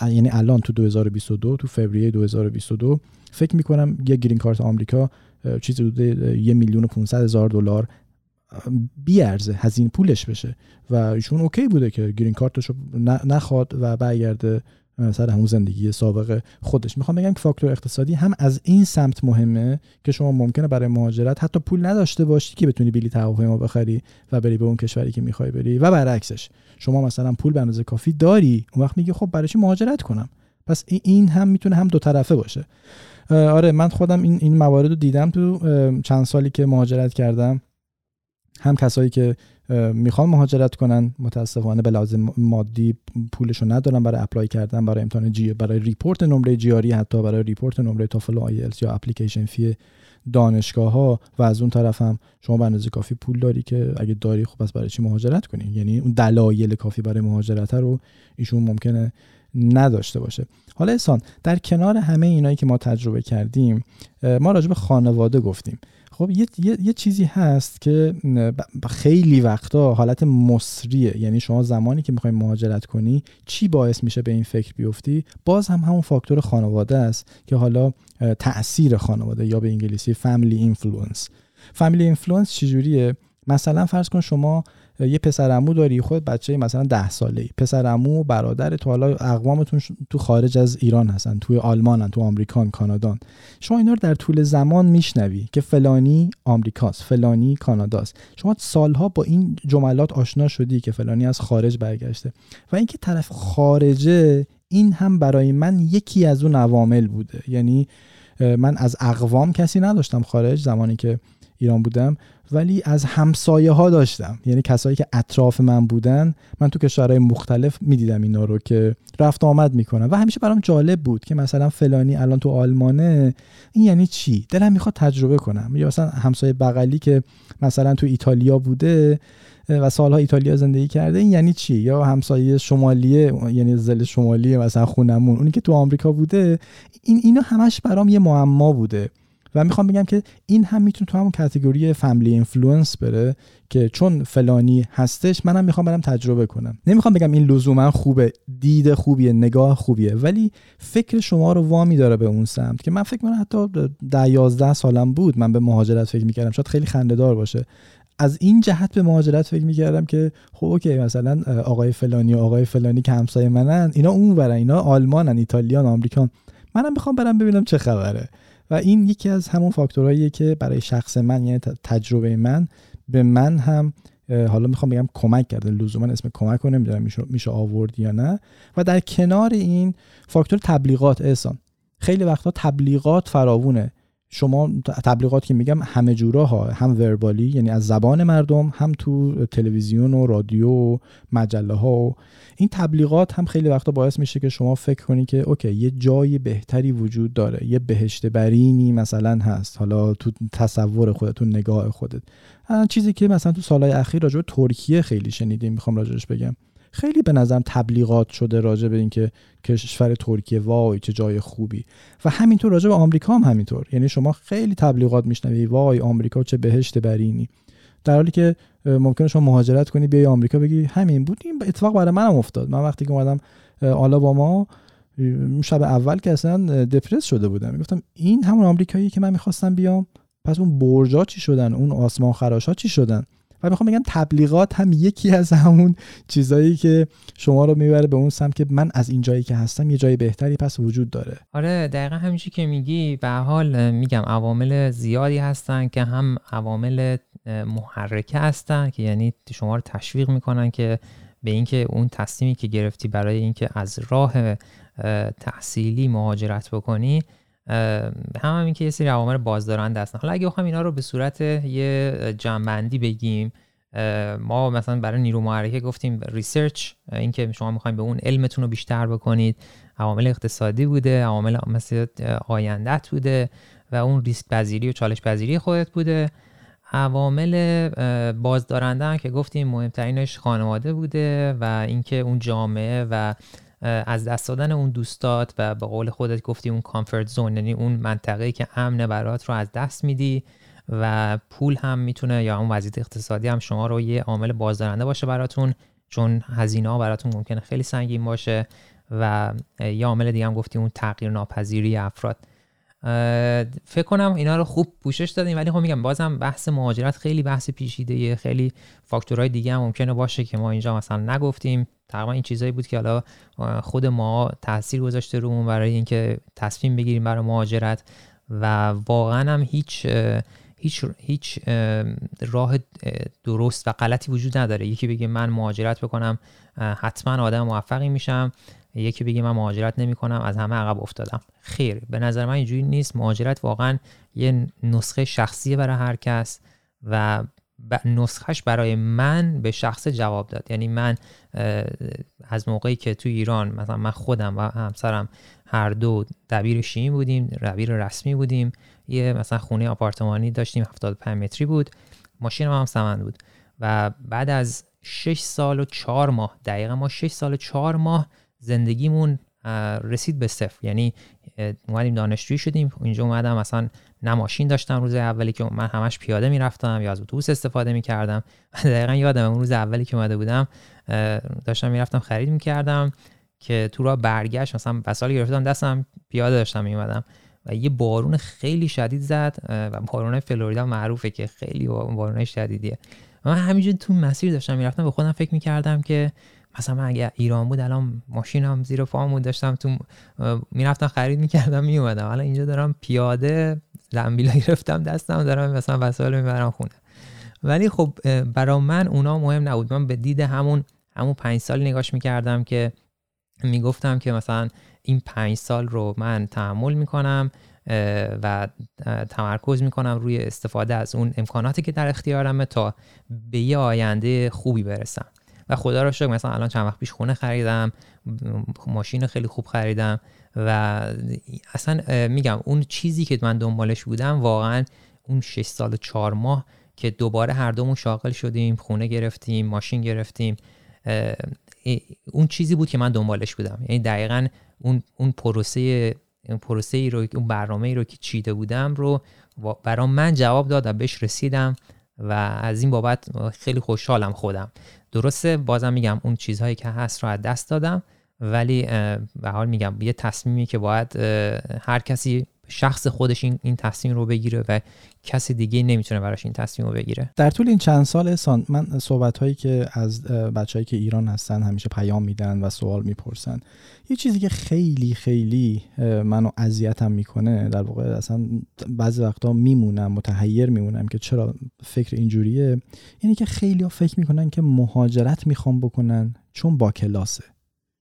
یعنی الان تو 2022 تو فوریه 2022 فکر می‌کنم یه گرین کارت آمریکا چیزی حدود یه میلیون و 500 هزار دلار بیارزه هزینه پولش بشه. و ایشون اوکی بوده که گرین کارتش نخواد و برگرده سر همون زندگی سابقه خودش. می‌خوام بگم که فاکتور اقتصادی هم از این سمت مهمه که شما ممکنه برای مهاجرت حتی پول نداشته باشی که بتونی بلیط هواپیما بخری و بری به اون کشوری که می‌خوای بری. و برعکسش شما مثلا پول به اندازه کافی داری. اون وقت میگی خب برای چی مهاجرت کنم؟ پس این هم می‌تونه هم دو طرفه باشه. آره من خودم این این موارد رو دیدم تو چند سالی که مهاجرت کردم. هم کسایی که می‌خوان مهاجرت کنن متاسفانه به لحاظ مادی پولشو ندارن برای apply کردن برای امتحان GRE برای report نمره GRE حتی برای report نمره توفل و آیلتس یا application fee دانشگاه ها و از اون طرف هم شما به اندازه کافی پول داری که اگه داری خب پس برای چی مهاجرت کنی؟ یعنی اون دلایل کافی برای مهاجرت رو ایشون ممکنه نداشته باشه. حالا احسان در کنار همه اینایی که ما تجربه کردیم ما راجع به خانواده گفتیم. خب یه،, یه،, چیزی هست که خیلی وقتا حالت مسریه. یعنی شما زمانی که می‌خوای مهاجرت کنی چی باعث میشه به این فکر بیفتی؟ باز هم همون فاکتور خانواده است که حالا تاثیر خانواده یا به انگلیسی family influence family influence چجوریه؟ مثلا فرض کن شما یه پسر عمو داری خود بچه مثلا ده ساله ای. پسر عمو و برادر تو حالا اقوامتون تو خارج از ایران هستن توی آلمانن تو آمریکان کانادان شما اینا رو در طول زمان میشنوی که فلانی آمریکاست فلانی کاناداست. شما سالها با این جملات آشنا شدی که فلانی از خارج برگشته. و اینکه طرف خارجه این هم برای من یکی از اون عوامل بوده. یعنی من از اقوام کسی نداشتم خارج زمانی که ایران بودم ولی از همسایه ها داشتم. یعنی کسایی که اطراف من بودن من تو کشورهای مختلف می‌دیدم اینا رو که رفت آمد می‌کنن. و همیشه برام جالب بود که مثلا فلانی الان تو آلمانه این یعنی چی؟ دلم می‌خواد تجربه کنم. یا مثلا همسایه بغلی که مثلا تو ایتالیا بوده و سالها ایتالیا زندگی کرده این یعنی چی؟ یا همسایه شمالیه یعنی زل شمالیه مثلا خونمون اونی که تو آمریکا بوده این اینا همش برام یه معما بوده. و می‌خوام بگم که این هم می‌تونه تو همون category family influence بره که چون فلانی هستش منم می‌خوام برم تجربه کنم. نمی‌خوام بگم این لزوما خوبه. دید خوبیه نگاه خوبیه ولی فکر شما رو وامی داره به اون سمت که من فکر کنم حتی ده یازده سالم بود من به مهاجرت فکر می‌کردم. شاید خیلی خنده دار باشه. از این جهت به مهاجرت فکر می‌کردم که خب okay مثلا آقای فلانی و آقای فلانی که همسایه منن اینا اون اینا آلمانن ایتالیان آمریکان. منم می‌خوام برم ببینم چه خبره. و این یکی از همون فاکتورهاییه که برای شخص من یعنی تجربه من به من هم حالا می‌خوام بگم کمک کرده. لزوما اسم کمک رو نمی‌دونم میشه, میشه آورد یا نه. و در کنار این فاکتور تبلیغات احسان. خیلی وقتا تبلیغات فراوونه. شما تبلیغات که میگم همه جورا ها هم وربالی یعنی از زبان مردم هم تو تلویزیون و رادیو و مجله ها و این تبلیغات هم خیلی وقتا باعث میشه که شما فکر کنی که اوکی یه جای بهتری وجود داره یه بهشت برینی مثلا هست. حالا تو تصور خودت تو نگاه خودت. چیزی که مثلا تو سالهای اخیر راجع به ترکیه خیلی شنیدیم می‌خوام راجعش بگم. خیلی به نظرم تبلیغات شده راجع به اینکه کشور ترکیه وای چه جای خوبی. و همینطور راجع به آمریکا هم همینطور. یعنی شما خیلی تبلیغات میشنوی وای آمریکا چه بهشت برینی. در حالی که ممکنه شما مهاجرت کنی بیای آمریکا بگی همین بود. این اتفاق برای منم افتاد. من وقتی که اومدم آلاباما شب اول که اصلا دپرس شده بودم. می‌گفتم این همون آمریکایی که من می‌خواستم بیام؟ پس اون برجا چی شدن؟ اون آسمان خراشا چی شدن؟ و می‌خوام بگم تبلیغات هم یکی از همون چیزایی که شما رو می‌بره به اون سمت که من از این جایی که هستم یه جای بهتری پس وجود داره. آره دقیقا همینجوری که میگی به حال میگم عوامل زیادی هستن که هم عوامل محرکه هستن که یعنی شما رو تشویق می‌کنن که به اینکه اون تصمیمی که گرفتی برای اینکه از راه تحصیلی مهاجرت بکنی هم, هم که یه سری عوامل بازدارنده هستن. حالا اگه بخوام اینا رو به صورت یه جنبندی بگیم ما مثلا برای نیرو محرکه گفتیم ریسرچ اینکه شما می‌خوایم به اون علمتون رو بیشتر بکنید. عوامل اقتصادی بوده عوامل مثل آیندت بوده و اون ریسک پذیری و چالش پذیری خودت بوده. عوامل بازدارنده که گفتیم مهمترینش خانواده بوده و اینکه اون جامعه و از دست دادن اون دوستات و به قول خودت گفتی اون کامفورت زون یعنی اون منطقه که امن برات رو از دست میدی و پول هم می‌تونه یا اون وضعیت اقتصادی هم شما رو یه عامل بازدارنده باشه براتون چون هزینه ها براتون ممکنه خیلی سنگین باشه و یه عامل دیگه هم گفتی اون تغییر ناپذیری افراد. فکر کنم اینا رو خوب پوشش دادیم ولی خب میگم بازم بحث مهاجرت خیلی بحث پیچیده خیلی فاکتورهای دیگه هم ممکنه باشه که ما اینجا مثلا نگفتیم. تقریبا این چیزایی بود که حالا خود ما تاثیر گذاشته رومون برای اینکه تصمیم بگیریم برای مهاجرت. و واقعا هم هیچ هیچ هیچ راه درست و غلطی وجود نداره. یکی بگه من مهاجرت بکنم حتما آدم موفقی میشم. یکی بگه من مهاجرت نمی کنم از همه عقب افتادم. خیر به نظر من اینجوری نیست. مهاجرت واقعا یه نسخه شخصیه برای هر کس و نسخهش برای من به شخص جواب داد. یعنی من از موقعی که تو ایران مثلا من خودم و همسرم هر دو دبیر شیمی بودیم دبیر رسمی بودیم یه مثلا خونه آپارتمانی داشتیم 75 متری بود. ماشین هم سمن بود. و بعد از 6 سال و 4 ماه دقیقا ما 6 سال و 4 ماه زندگیمون رسید به صفر. یعنی اومدیم دانشجویی شدیم. اینجا اومدم مثلا نه ماشین داشتم روز اولی که من همش پیاده می‌رفتم یا از اتوبوس استفاده می‌کردم. دقیقا یادم اون روز اولی که اومده بودم داشتم می‌رفتم خرید می‌کردم که تو را برگشت. مثلا وسایل گرفتم دستم پیاده داشتم میومدم و یه بارون خیلی شدید زد و بارون فلوریدا معروفه که خیلی بارون شدیدیه. من همینجور تو مسیر داشتم می‌رفتم به خودم فکر می‌کردم که مثلا من اگه ایران بود الان ماشینم زیر پامون داشتم تو می‌رفتم خرید می‌کردم میومدم الان اینجا دارم پیاده زنبیلا گرفتم دستم دارم مثلا وسایل می‌برم خونه. ولی خب برا من اونا مهم نبود. من به دید همون همون پنج سال نگاش می‌کردم که می‌گفتم که مثلا این پنج سال رو من تحمل می‌کنم و تمرکز می‌کنم روی استفاده از اون امکاناتی که در اختیارمه تا به یه آینده خوبی برسم. و خدا رو شکر مثلا الان چند وقت پیش خونه خریدم ماشین خیلی خوب خریدم و اصلا میگم اون چیزی که من دنبالش بودم واقعا اون 6 سال و 4 ماه که دوباره هر دومون شاغل شدیم خونه گرفتیم ماشین گرفتیم اون چیزی بود که من دنبالش بودم. یعنی دقیقا اون اون پروسه اون پروسه ای رو اون برنامه ای رو که چیده بودم رو برام من جواب دادم بهش رسیدم و از این بابت خیلی خوشحالم خودم. درسته بازم میگم اون چیزهایی که هست رو از دست دادم ولی به حال میگم یه تصمیمی که باید هر کسی شخص خودش این, این تصمیم رو بگیره و کسی دیگه نمی‌تونه براش این تصمیم رو بگیره. در طول این چند سال سان من صحبت هایی که از بچههایی که ایران هستن همیشه پیام میدن و سوال می‌پرسن یه چیزی که خیلی خیلی منو اذیتم می‌کنه در واقع اصلا بعضی وقتا میمونم متحیر میمونم که چرا فکر اینجوریه یعنی که خیلی ها فکر می‌کنن که مهاجرت می‌خوام بکنن چون با کلاسه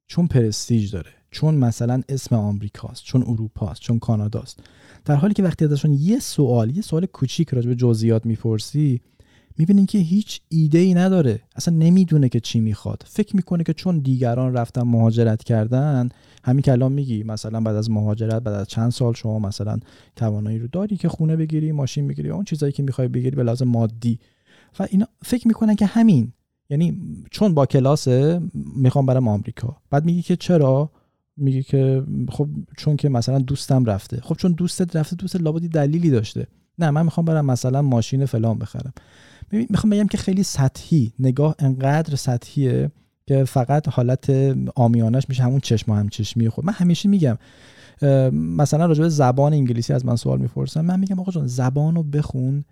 چون پرستیج داره چون مثلا اسم آمریکاست چون اروپاست چون کاناداست. در حالی که وقتی ازشون یه سوال یه سوال کوچیک راجع به جزئیات می‌پرسی می‌بینین که هیچ ایده ای نداره. اصلا نمی‌دونه که چی می‌خواد. فکر می‌کنه که چون دیگران رفتن مهاجرت کردن همین که الان میگی مثلا بعد از مهاجرت بعد از چند سال شما مثلا توانایی رو داری که خونه بگیری ماشین بگیری اون چیزایی که می‌خوای بگیری به لازم مادی. و اینا فکر می‌کنن که همین. یعنی چون با کلاسه می‌خوام برم آمریکا. بعد میگی که چرا؟ میگه که خب چون که مثلا دوستم رفته. خب چون دوستت رفته دوست لابدی دلیلی داشته. نه من می‌خوام برم مثلا ماشین فلان بخرم. می‌خوام بگم که خیلی سطحی. نگاه انقدر سطحیه که فقط حالت آمیانش میشه همون چشم و همچشمی خود. من همیشه میگم مثلا راجع به زبان انگلیسی از من سوال می‌پرسن. من میگم آقا جان زبان رو بخون.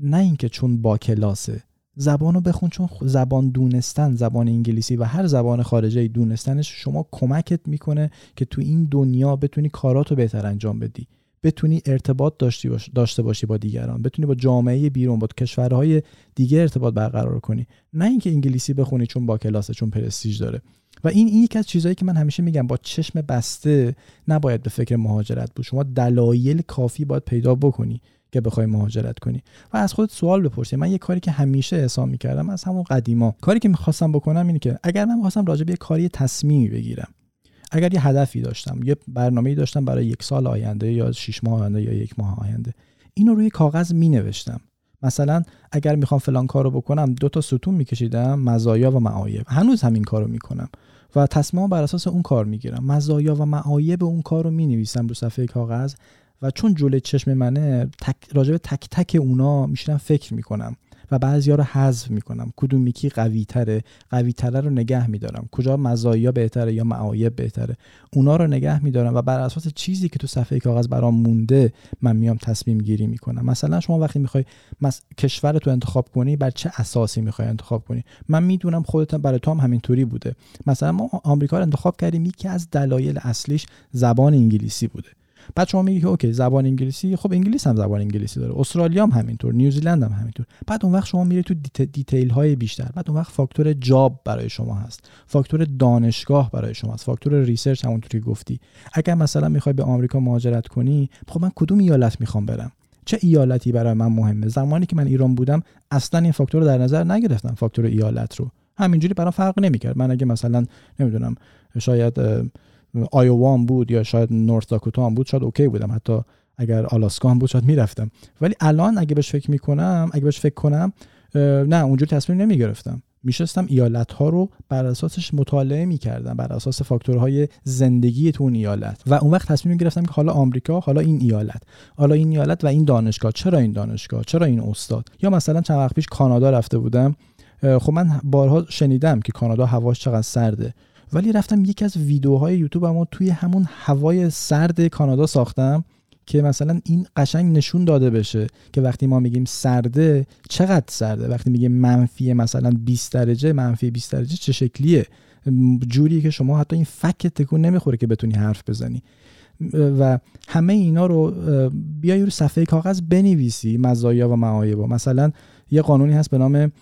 نه اینکه چون با کلاسه. زبان رو بخون چون زبان دونستن زبان انگلیسی و هر زبان خارجی دونستنش شما کمکت می‌کنه که تو این دنیا بتونی کاراتو بهتر انجام بدی. بتونی ارتباط داشته باشی با دیگران. بتونی با جامعه بیرون با کشورهای دیگه ارتباط برقرار کنی. نه اینکه انگلیسی بخونی چون با کلاسه چون پرستیژ داره. و این این یکی از چیزهایی که من همیشه میگم با چشم بسته نباید به فکر مهاجرت بود. شما دلایل کافی باید پیدا بکنی. که بخوای مهاجرت کنی. و از خودت سوال بپرسی. من یه کاری که همیشه حساب می‌کردم از همون قدیما. کاری که می‌خواستم بکنم اینه که اگر من می‌خواستم راجع به یه کاری تصمیمی بگیرم اگر یه هدفی داشتم یه برنامه‌ای داشتم برای یک سال آینده یا شش ماه آینده یا یک ماه آینده اینو روی کاغذ می نوشتم مثلا اگر می‌خوام فلان کارو بکنم دو تا ستون میکشیدم مزایا و معایب. هنوز همین کارو می‌کنم. و تصمیم بر اساس اون کار می‌گیرم. مزایا و معایب اون کار رو می نویسم رو صفحه کاغذ. و چون جلوی چشم منه تک راجع تک تک اونا میشینم فکر می‌کنم و بعضیا رو حذف می‌کنم. کدوم یکی قوی تره قوی تره رو نگه میدارم. کجا مزایا بهتره یا معایب بهتره. اونا رو نگه میدارم و بر اساس چیزی که تو صفحه کاغذ برام مونده من میام تصمیم گیری می‌کنم. مثلا شما وقتی می‌خوای مس... کشور تو انتخاب کنی بر چه اساسی می‌خوای انتخاب کنی؟ من می‌دونم خودت برای تو هم همینطوری بوده. مثلا ما آمریکا رو انتخاب کردیم یکی از دلایل اصلیش زبان انگلیسی بوده. بعد شما میگی اوکی زبان انگلیسی خب انگلیس هم زبان انگلیسی داره استرالیا هم همینطور نیوزیلند هم همینطور. بعد اون وقت شما میری تو detail های بیشتر بعد اون وقت فاکتور job برای شما هست فاکتور دانشگاه برای شما هست فاکتور research همونطوری گفتی. اگر مثلا می‌خوای به آمریکا مهاجرت کنی خب من کدوم ایالت می‌خوام برم؟ چه ایالتی برای من مهمه؟ زمانی که من ایران بودم اصلا این فاکتور رو در نظر نگرفتم فاکتور ایالت رو. همینجوری برام فرق نمی‌کرد. من اگه مثلا نمی‌دونم شاید آیووا بود یا شاید نورث داکوتا هم بود شاید okay بودم. حتی اگر آلاسکا هم بود شاید می‌رفتم. ولی الان اگه بهش فکر می‌کنم اگه بهش فکر کنم نه اونجور تصمیم نمی‌گرفتم. میشستم ایالت ها رو بر اساسش مطالعه می‌کردم بر اساس فاکتورهای زندگی تو اون ایالت. و اون وقت تصمیم گرفتم که حالا آمریکا حالا این ایالت. حالا این ایالت و این دانشگاه. چرا این دانشگاه؟ چرا این استاد؟ یا مثلا چند وقت پیش کانادا رفته بودم. خب من بارها شنیدم که کانادا هواش چقدر سرده. ولی رفتم یکی از ویدیوهای یوتیوب اما توی همون هوای سرد کانادا ساختم که مثلا این قشنگ نشون داده بشه که وقتی ما میگیم سرده چقدر سرده؟ وقتی میگیم منفی مثلا 20 درجه منفی 20 درجه چه شکلیه؟ جوریه که شما حتی این فک تکون نمی‌خوره که بتونی حرف بزنی. و همه اینا رو بیای رو صفحه کاغذ بنویسی مزایا و معایب مثلا یه قانونی هست به نام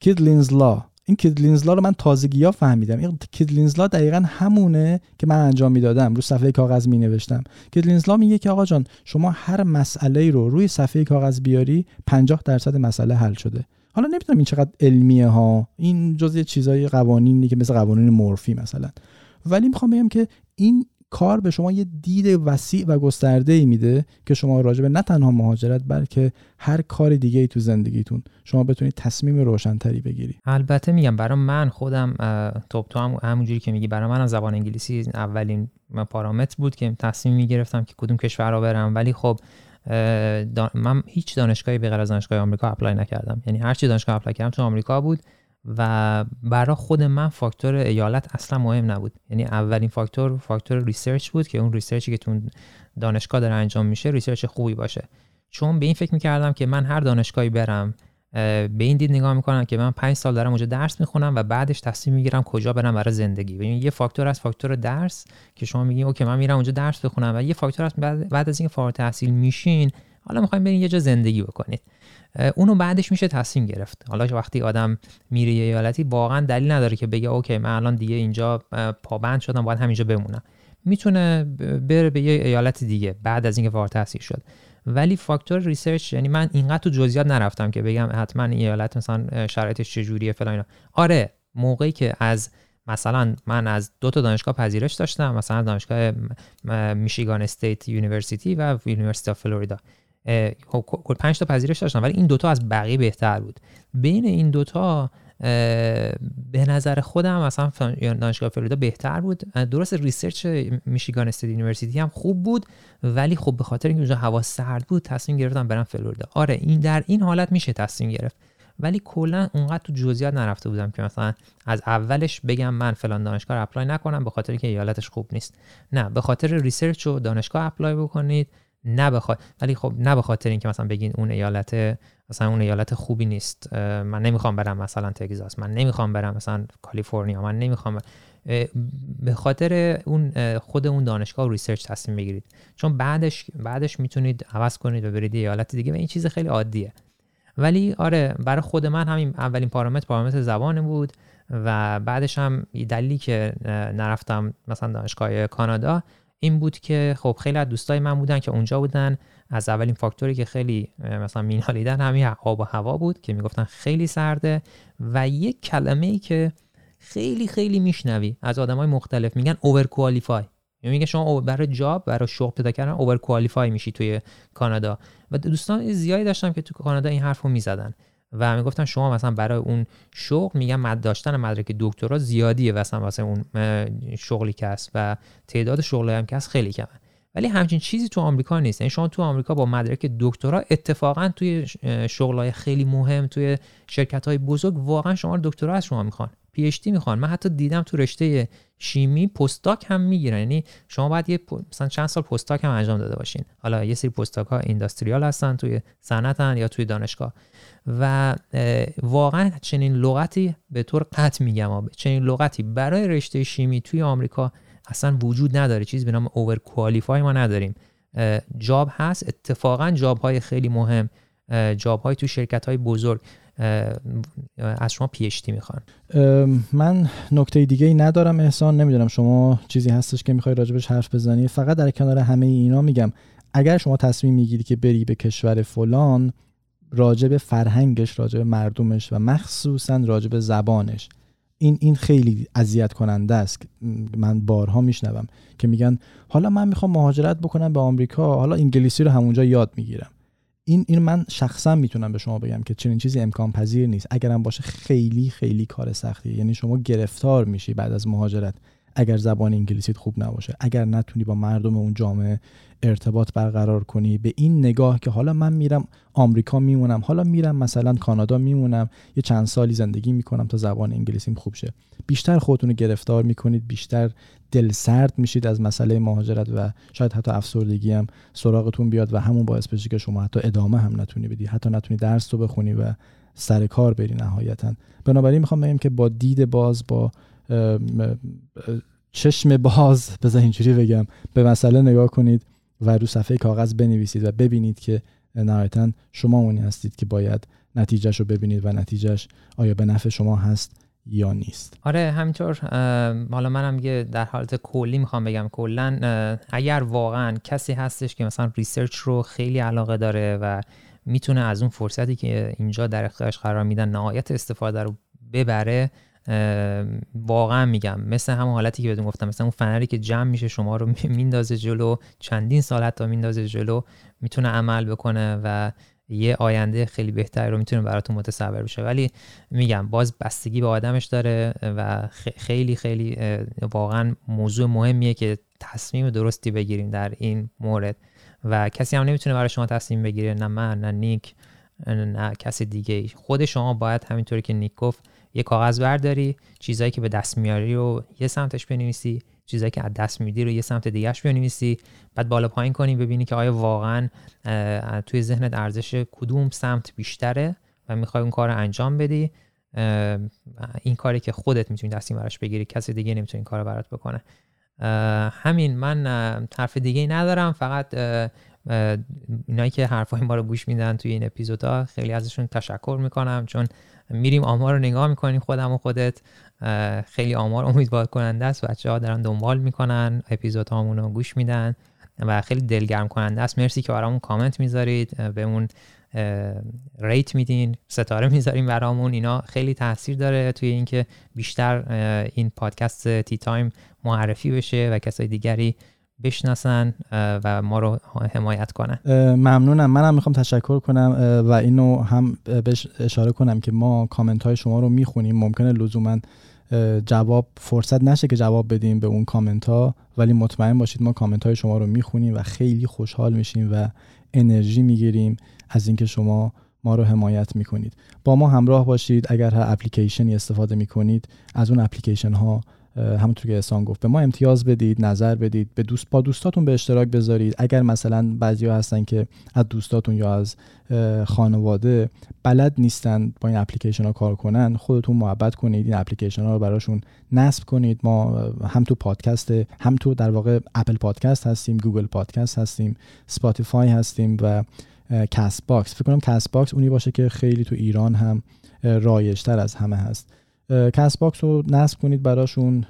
کیدلینز لا این کیدلینزلا رو من تازگی ها فهمیدم. این کیدلینزلا دقیقا همونه که من انجام می‌دادم. رو صفحه کاغذ می نوشتم کیدلینزلا میگه که آقا جان شما هر مسئله رو روی صفحه کاغذ بیاری 50 درصد مسئله حل شده. حالا نمی‌دونم این چقدر علمیه ها. این جزء چیزای قوانینی که مثل قوانین مورفی مثلا. ولی می‌خوام بگم که این کار به شما یه دید وسیع و گسترده ای میده که شما راجع به نه تنها مهاجرت بلکه هر کار دیگه ای تو زندگیتون. شما بتونید تصمیم روشنتری بگیری البته میگم برای من خودم تو تو هم همونجوری که میگی برای منم زبان انگلیسی اولین پارامتر بود که تصمیم می‌گرفتم که کدوم کشور رو برم. ولی خب من هیچ دانشگاهی به غیر از دانشگاه آمریکا apply نکردم. یعنی هر چی دانشگاه apply کردم تو آمریکا بود. و برای خود من فاکتور ایالت اصلا مهم نبود. یعنی اولین فاکتور فاکتور research بود که اون research ی که تو دانشگاه داره انجام میشه research خوبی باشه. چون به این فکر می‌کردم که من هر دانشگاهی برم به این دید نگاه می‌کنم که من پنج سال دارم اونجا درس می‌خونم و بعدش تصمیم می‌گیرم کجا برم برای زندگی. ببین یه فاکتور از فاکتور درس که شما میگین OK من میرم اونجا درس بخونم و یه فاکتور از بعد, از اینکه فارغ التحصیل میشین حالا می‌خوایم برین یه جا زندگی بکنید اونو بعدش میشه تصمیم گرفت. حالا وقتی آدم میره یه ایالتی واقعا دلیل نداره که بگه OK من الان دیگه اینجا پابند شدم باید همینجا بمونم. می‌تونه بره به یه ایالت دیگه بعد از اینکه فارغ التحصیل شد. ولی فاکتور research یعنی من اینقدر تو جزئیات نرفتم که بگم حتما این ایالت مثلا شرایطش چجوریه فلان آره موقعی که از مثلا من از دو تا دانشگاه پذیرش داشتم مثلا دانشگاه Michigan State University و University فلوریدا. خب، کل پنج تا پذیرش داشتم ولی این دوتا از بقیه بهتر بود. بین این دوتا به نظر خودم مثلا دانشگاه فلوریدا بهتر بود. درست research Michigan State University هم خوب بود ولی خب به خاطر اینکه اونجا هوا سرد بود تصمیم گرفتم برم فلوریدا. آره این در این حالت میشه تصمیم گرفت. ولی کلا اونقدر تو جزئیات نرفته بودم که مثلا از اولش بگم من فلان دانشگاه apply نکنم به خاطر اینکه ایالتش خوب نیست. نه به خاطر research و دانشگاه apply بکنید. نه بخاطر ولی خب نه به خاطر اینکه مثلا بگین اون ایالت مثلا اون ایالت خوبی نیست. من نمی‌خوام برم مثلا تگزاس. من نمی‌خوام برم مثلا کالیفرنیا. من نمی‌خوام به خاطر اون خود اون دانشگاه و research تصمیم بگیرید. چون بعدش بعدش می‌تونید عوض کنید و برید ایالت دیگه و این چیز خیلی عادیه. ولی آره برای خود من همین اولین پارامتر پارامتر زبان بود و بعدش هم دلیلی که نرفتم مثلا دانشگاه کانادا این بود که خب خیلی از دوستای من بودن که اونجا بودن. از اولین فاکتوری که خیلی مثلا مینالیدن همین آب و هوا بود که می‌گفتن خیلی سرده و یک کلمه ای که خیلی خیلی میشنوی. از آدمای مختلف میگن اوور کوالیفای یعنی میگه شما برای جاب برای شغل پیدا کردن اوور کوالیفای میشی توی کانادا. و دوستان زیادی داشتم که تو کانادا این حرفو می‌زدن. و می‌گفتن شما مثلا برای اون شغل میگن مد داشتن مدرک دکترا زیادیه مثلا واسه اون شغلی که هست و تعداد شغلی هم که هست خیلی کمه. ولی همچین چیزی تو آمریکا نیست. یعنی شما تو آمریکا با مدرک دکترا اتفاقا توی شغلای خیلی مهم توی شرکت های بزرگ واقعا شما دکترا از شما می‌خوان. پی اچ دی می‌خوان. من حتی دیدم تو رشته شیمی پستاک هم می‌گیرن. یعنی شما باید یه مثلا چند سال postdoc هم انجام داده باشین. حالا یه سری postdoc ها industrial هستن توی صنعتن یا توی دانشگاه. و واقعا چنین لغتی به طور قطع میگم چنین لغتی برای رشته شیمی توی آمریکا اصلا وجود نداره. چیزی به نام overqualify ما نداریم. job هست. اتفاقا job های خیلی مهم. job های تو شرکت های بزرگ. از شما PhD می‌خوان. من نکته دیگه ای ندارم احسان نمی‌دونم شما چیزی هستش که می‌خوای راجبش حرف بزنی. فقط در کنار همه اینا میگم اگر شما تصمیم می‌گیری که بری به کشور فلان راجب فرهنگش راجب مردمش و مخصوصا راجب زبانش. این این خیلی اذیت کننده است. من بارها میشنوم که میگن حالا من می‌خوام مهاجرت بکنم به آمریکا حالا انگلیسی رو همونجا یاد می‌گیرم. این این من شخصا می‌تونم به شما بگم که چنین چیزی امکان پذیر نیست. اگرم باشه خیلی خیلی کار سختیه یعنی شما گرفتار میشی بعد از مهاجرت. اگر زبان انگلیسیت خوب نباشه اگر نتونی با مردم اون جامعه ارتباط برقرار کنی به این نگاه که حالا من میرم آمریکا میمونم حالا میرم مثلا کانادا میمونم یه چند سالی زندگی می‌کنم تا زبان انگلیسیم خوب شه. بیشتر خودتون رو گرفتار می‌کنید بیشتر دل سرد میشید از مسئله مهاجرت و شاید حتی افسردگی هم سراغتون بیاد و همون باعث بشه که شما حتی ادامه هم نتونی بدی. حتی نتونی درس رو بخونی و سر کار بری نهایتا. بنابراین می‌خوام بگم که با دید باز با چشم باز بذار اینجوری بگم. به مسئله نگاه کنید و رو صفحه کاغذ بنویسید و ببینید که نهایتا شما اونی هستید که باید نتیجهش رو ببینید و نتیجهش آیا به نفع شما هست یا نیست. آره همینطور حالا منم یه در حالت کلی می‌خوام بگم. کلا اگر واقعا کسی هستش که مثلا research رو خیلی علاقه داره و می‌تونه از اون فرصتی که اینجا در اختیارش قرار میدن نهایت استفاده رو ببره واقعا میگم مثل همون حالتی که بهتون گفتم مثل اون فنری که جمع میشه شما رو میندازه جلو چندین سال حتی میندازه جلو می‌تونه عمل بکنه و یه آینده خیلی بهتری رو می‌تونه براتون متصور بشه. ولی میگم باز بستگی به آدمش داره و خیلی خیلی واقعا موضوع مهمیه که تصمیم درستی بگیریم در این مورد. و کسی هم نمی‌تونه برای شما تصمیم بگیره نه من نه نیک نه کسی دیگه خود شما باید همینطوری که نیک گفت یه کاغذ برداری چیزایی که به دست میاری رو یه سمتش بنویسی چیزایی که از دست میدی رو یه سمت دیگهش بنویسی بعد بالا پایین کنی ببینی که آیا واقعا توی ذهنت ارزش کدوم سمت بیشتره و می‌خوای اون کار رو انجام بدی. این کاری که خودت می‌تونی دستی براش بگیری کسی دیگه نمی‌تونه این کار رو برات بکنه. همین من حرف دیگه ندارم فقط اینایی که حرفای ما رو گوش میدن توی این اپیزودها خیلی ازشون تشکر می‌کنم چون میریم آمار رو نگاه می‌کنیم خودم و خودت. خیلی آمار امیدوار کننده است. بچه ها دارن دنبال می‌کنن اپیزود رو گوش میدن و خیلی دلگرم کننده است. مرسی که برامون کامنت می‌ذارید. بهمون ریت میدین ستاره می‌ذاریم برامون. اینا خیلی تاثیر داره توی اینکه بیشتر این پادکست Tea Time معرفی بشه و کسای دیگری بشناسن و ما رو حمایت کنن. ممنونم. منم می‌خوام تشکر کنم و اینو هم بهش اشاره کنم که ما کامنت های شما رو می‌خونیم. ممکنه لزوما جواب فرصت نشه که جواب بدیم به اون کامنت ها ولی مطمئن باشید ما کامنت های شما رو می‌خونیم و خیلی خوشحال میشیم و انرژی می‌گیریم از اینکه شما ما رو حمایت می‌کنید. با ما همراه باشید. اگر هر اپلیکیشنی استفاده می‌کنید از اون اپلیکیشن ها همونطور که احسان گفت به ما امتیاز بدید نظر بدید به دوست با دوستاتون به اشتراک بذارید. اگر مثلا بعضیا هستن که از دوستاتون یا از خانواده بلد نیستن با این اپلیکیشن ها کار کنن خودتون محبت کنید این اپلیکیشن ها رو براشون نصب کنید. ما هم تو پادکست هم تو در واقع Apple Podcast هستیم Google Podcast هستیم Spotify هستیم و Castbox فکر کنم Castbox اونی باشه که خیلی تو ایران هم رایجتر از همه هست. Castbox رو نصب کنید براشون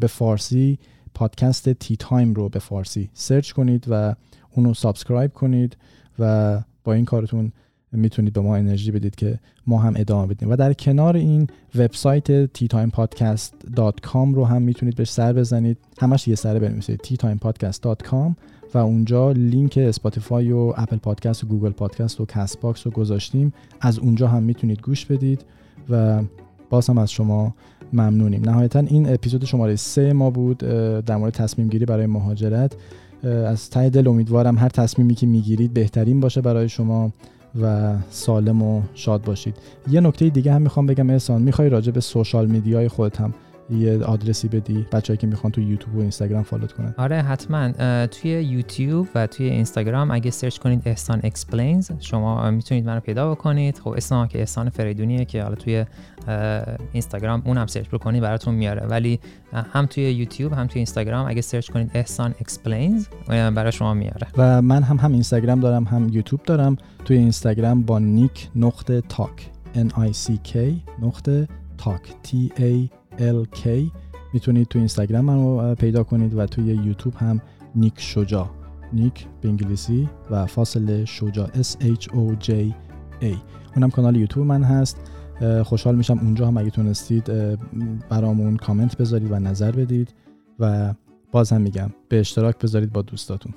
به فارسی. پادکست Tea Time رو به فارسی search کنید و اونو subscribe کنید و با این کارتون می‌تونید به ما انرژی بدید که ما هم ادامه بدیم. و در کنار این وبسایت ttimepodcast.com رو هم می‌تونید بهش سر بزنید. همش یه سره بنویسید. ttimepodcast.com و اونجا لینک Spotify و Apple Podcast و Google Podcast و Castbox رو گذاشتیم. از اونجا هم می‌تونید گوش بدید و باز هم از شما ممنونیم. نهایتا این اپیزود شماره سه ما بود در مورد تصمیم گیری برای مهاجرت. از ته دل امیدوارم هر تصمیمی که می‌گیرید بهترین باشه برای شما و سالم و شاد باشید. یه نکته دیگه هم می‌خوام بگم احسان. می‌خوای راجع به social media ی خودت هم یه آدرسی بدی بچه‌ای که می‌خوان تو یوتیوب و Instagram follow ت کنن. آره حتما. توی یوتیوب و توی Instagram اگه search کنید احسان Explains شما می‌تونید منو پیدا بکنید. خب اسم که احسان فریدونیه که حالا توی Instagram اونم search بکنید براتون میاره. ولی هم توی یوتیوب هم توی Instagram اگه search کنید احسان Explains برای شما میاره. و من هم هم Instagram دارم هم یوتیوب دارم. توی Instagram با Nick نقطه talk N I C K نقطه talk T A LK می‌تونید تو اینستاگرام منو پیدا کنید و توی یوتیوب هم نیک شجا نیک به انگلیسی و فاصله شجا S H O J A. اونم کانال یوتیوب من هست. خوشحال میشم اونجا هم اگه تونستید برامون کامنت بذارید و نظر بدید. و باز هم میگم به اشتراک بذارید با دوستاتون.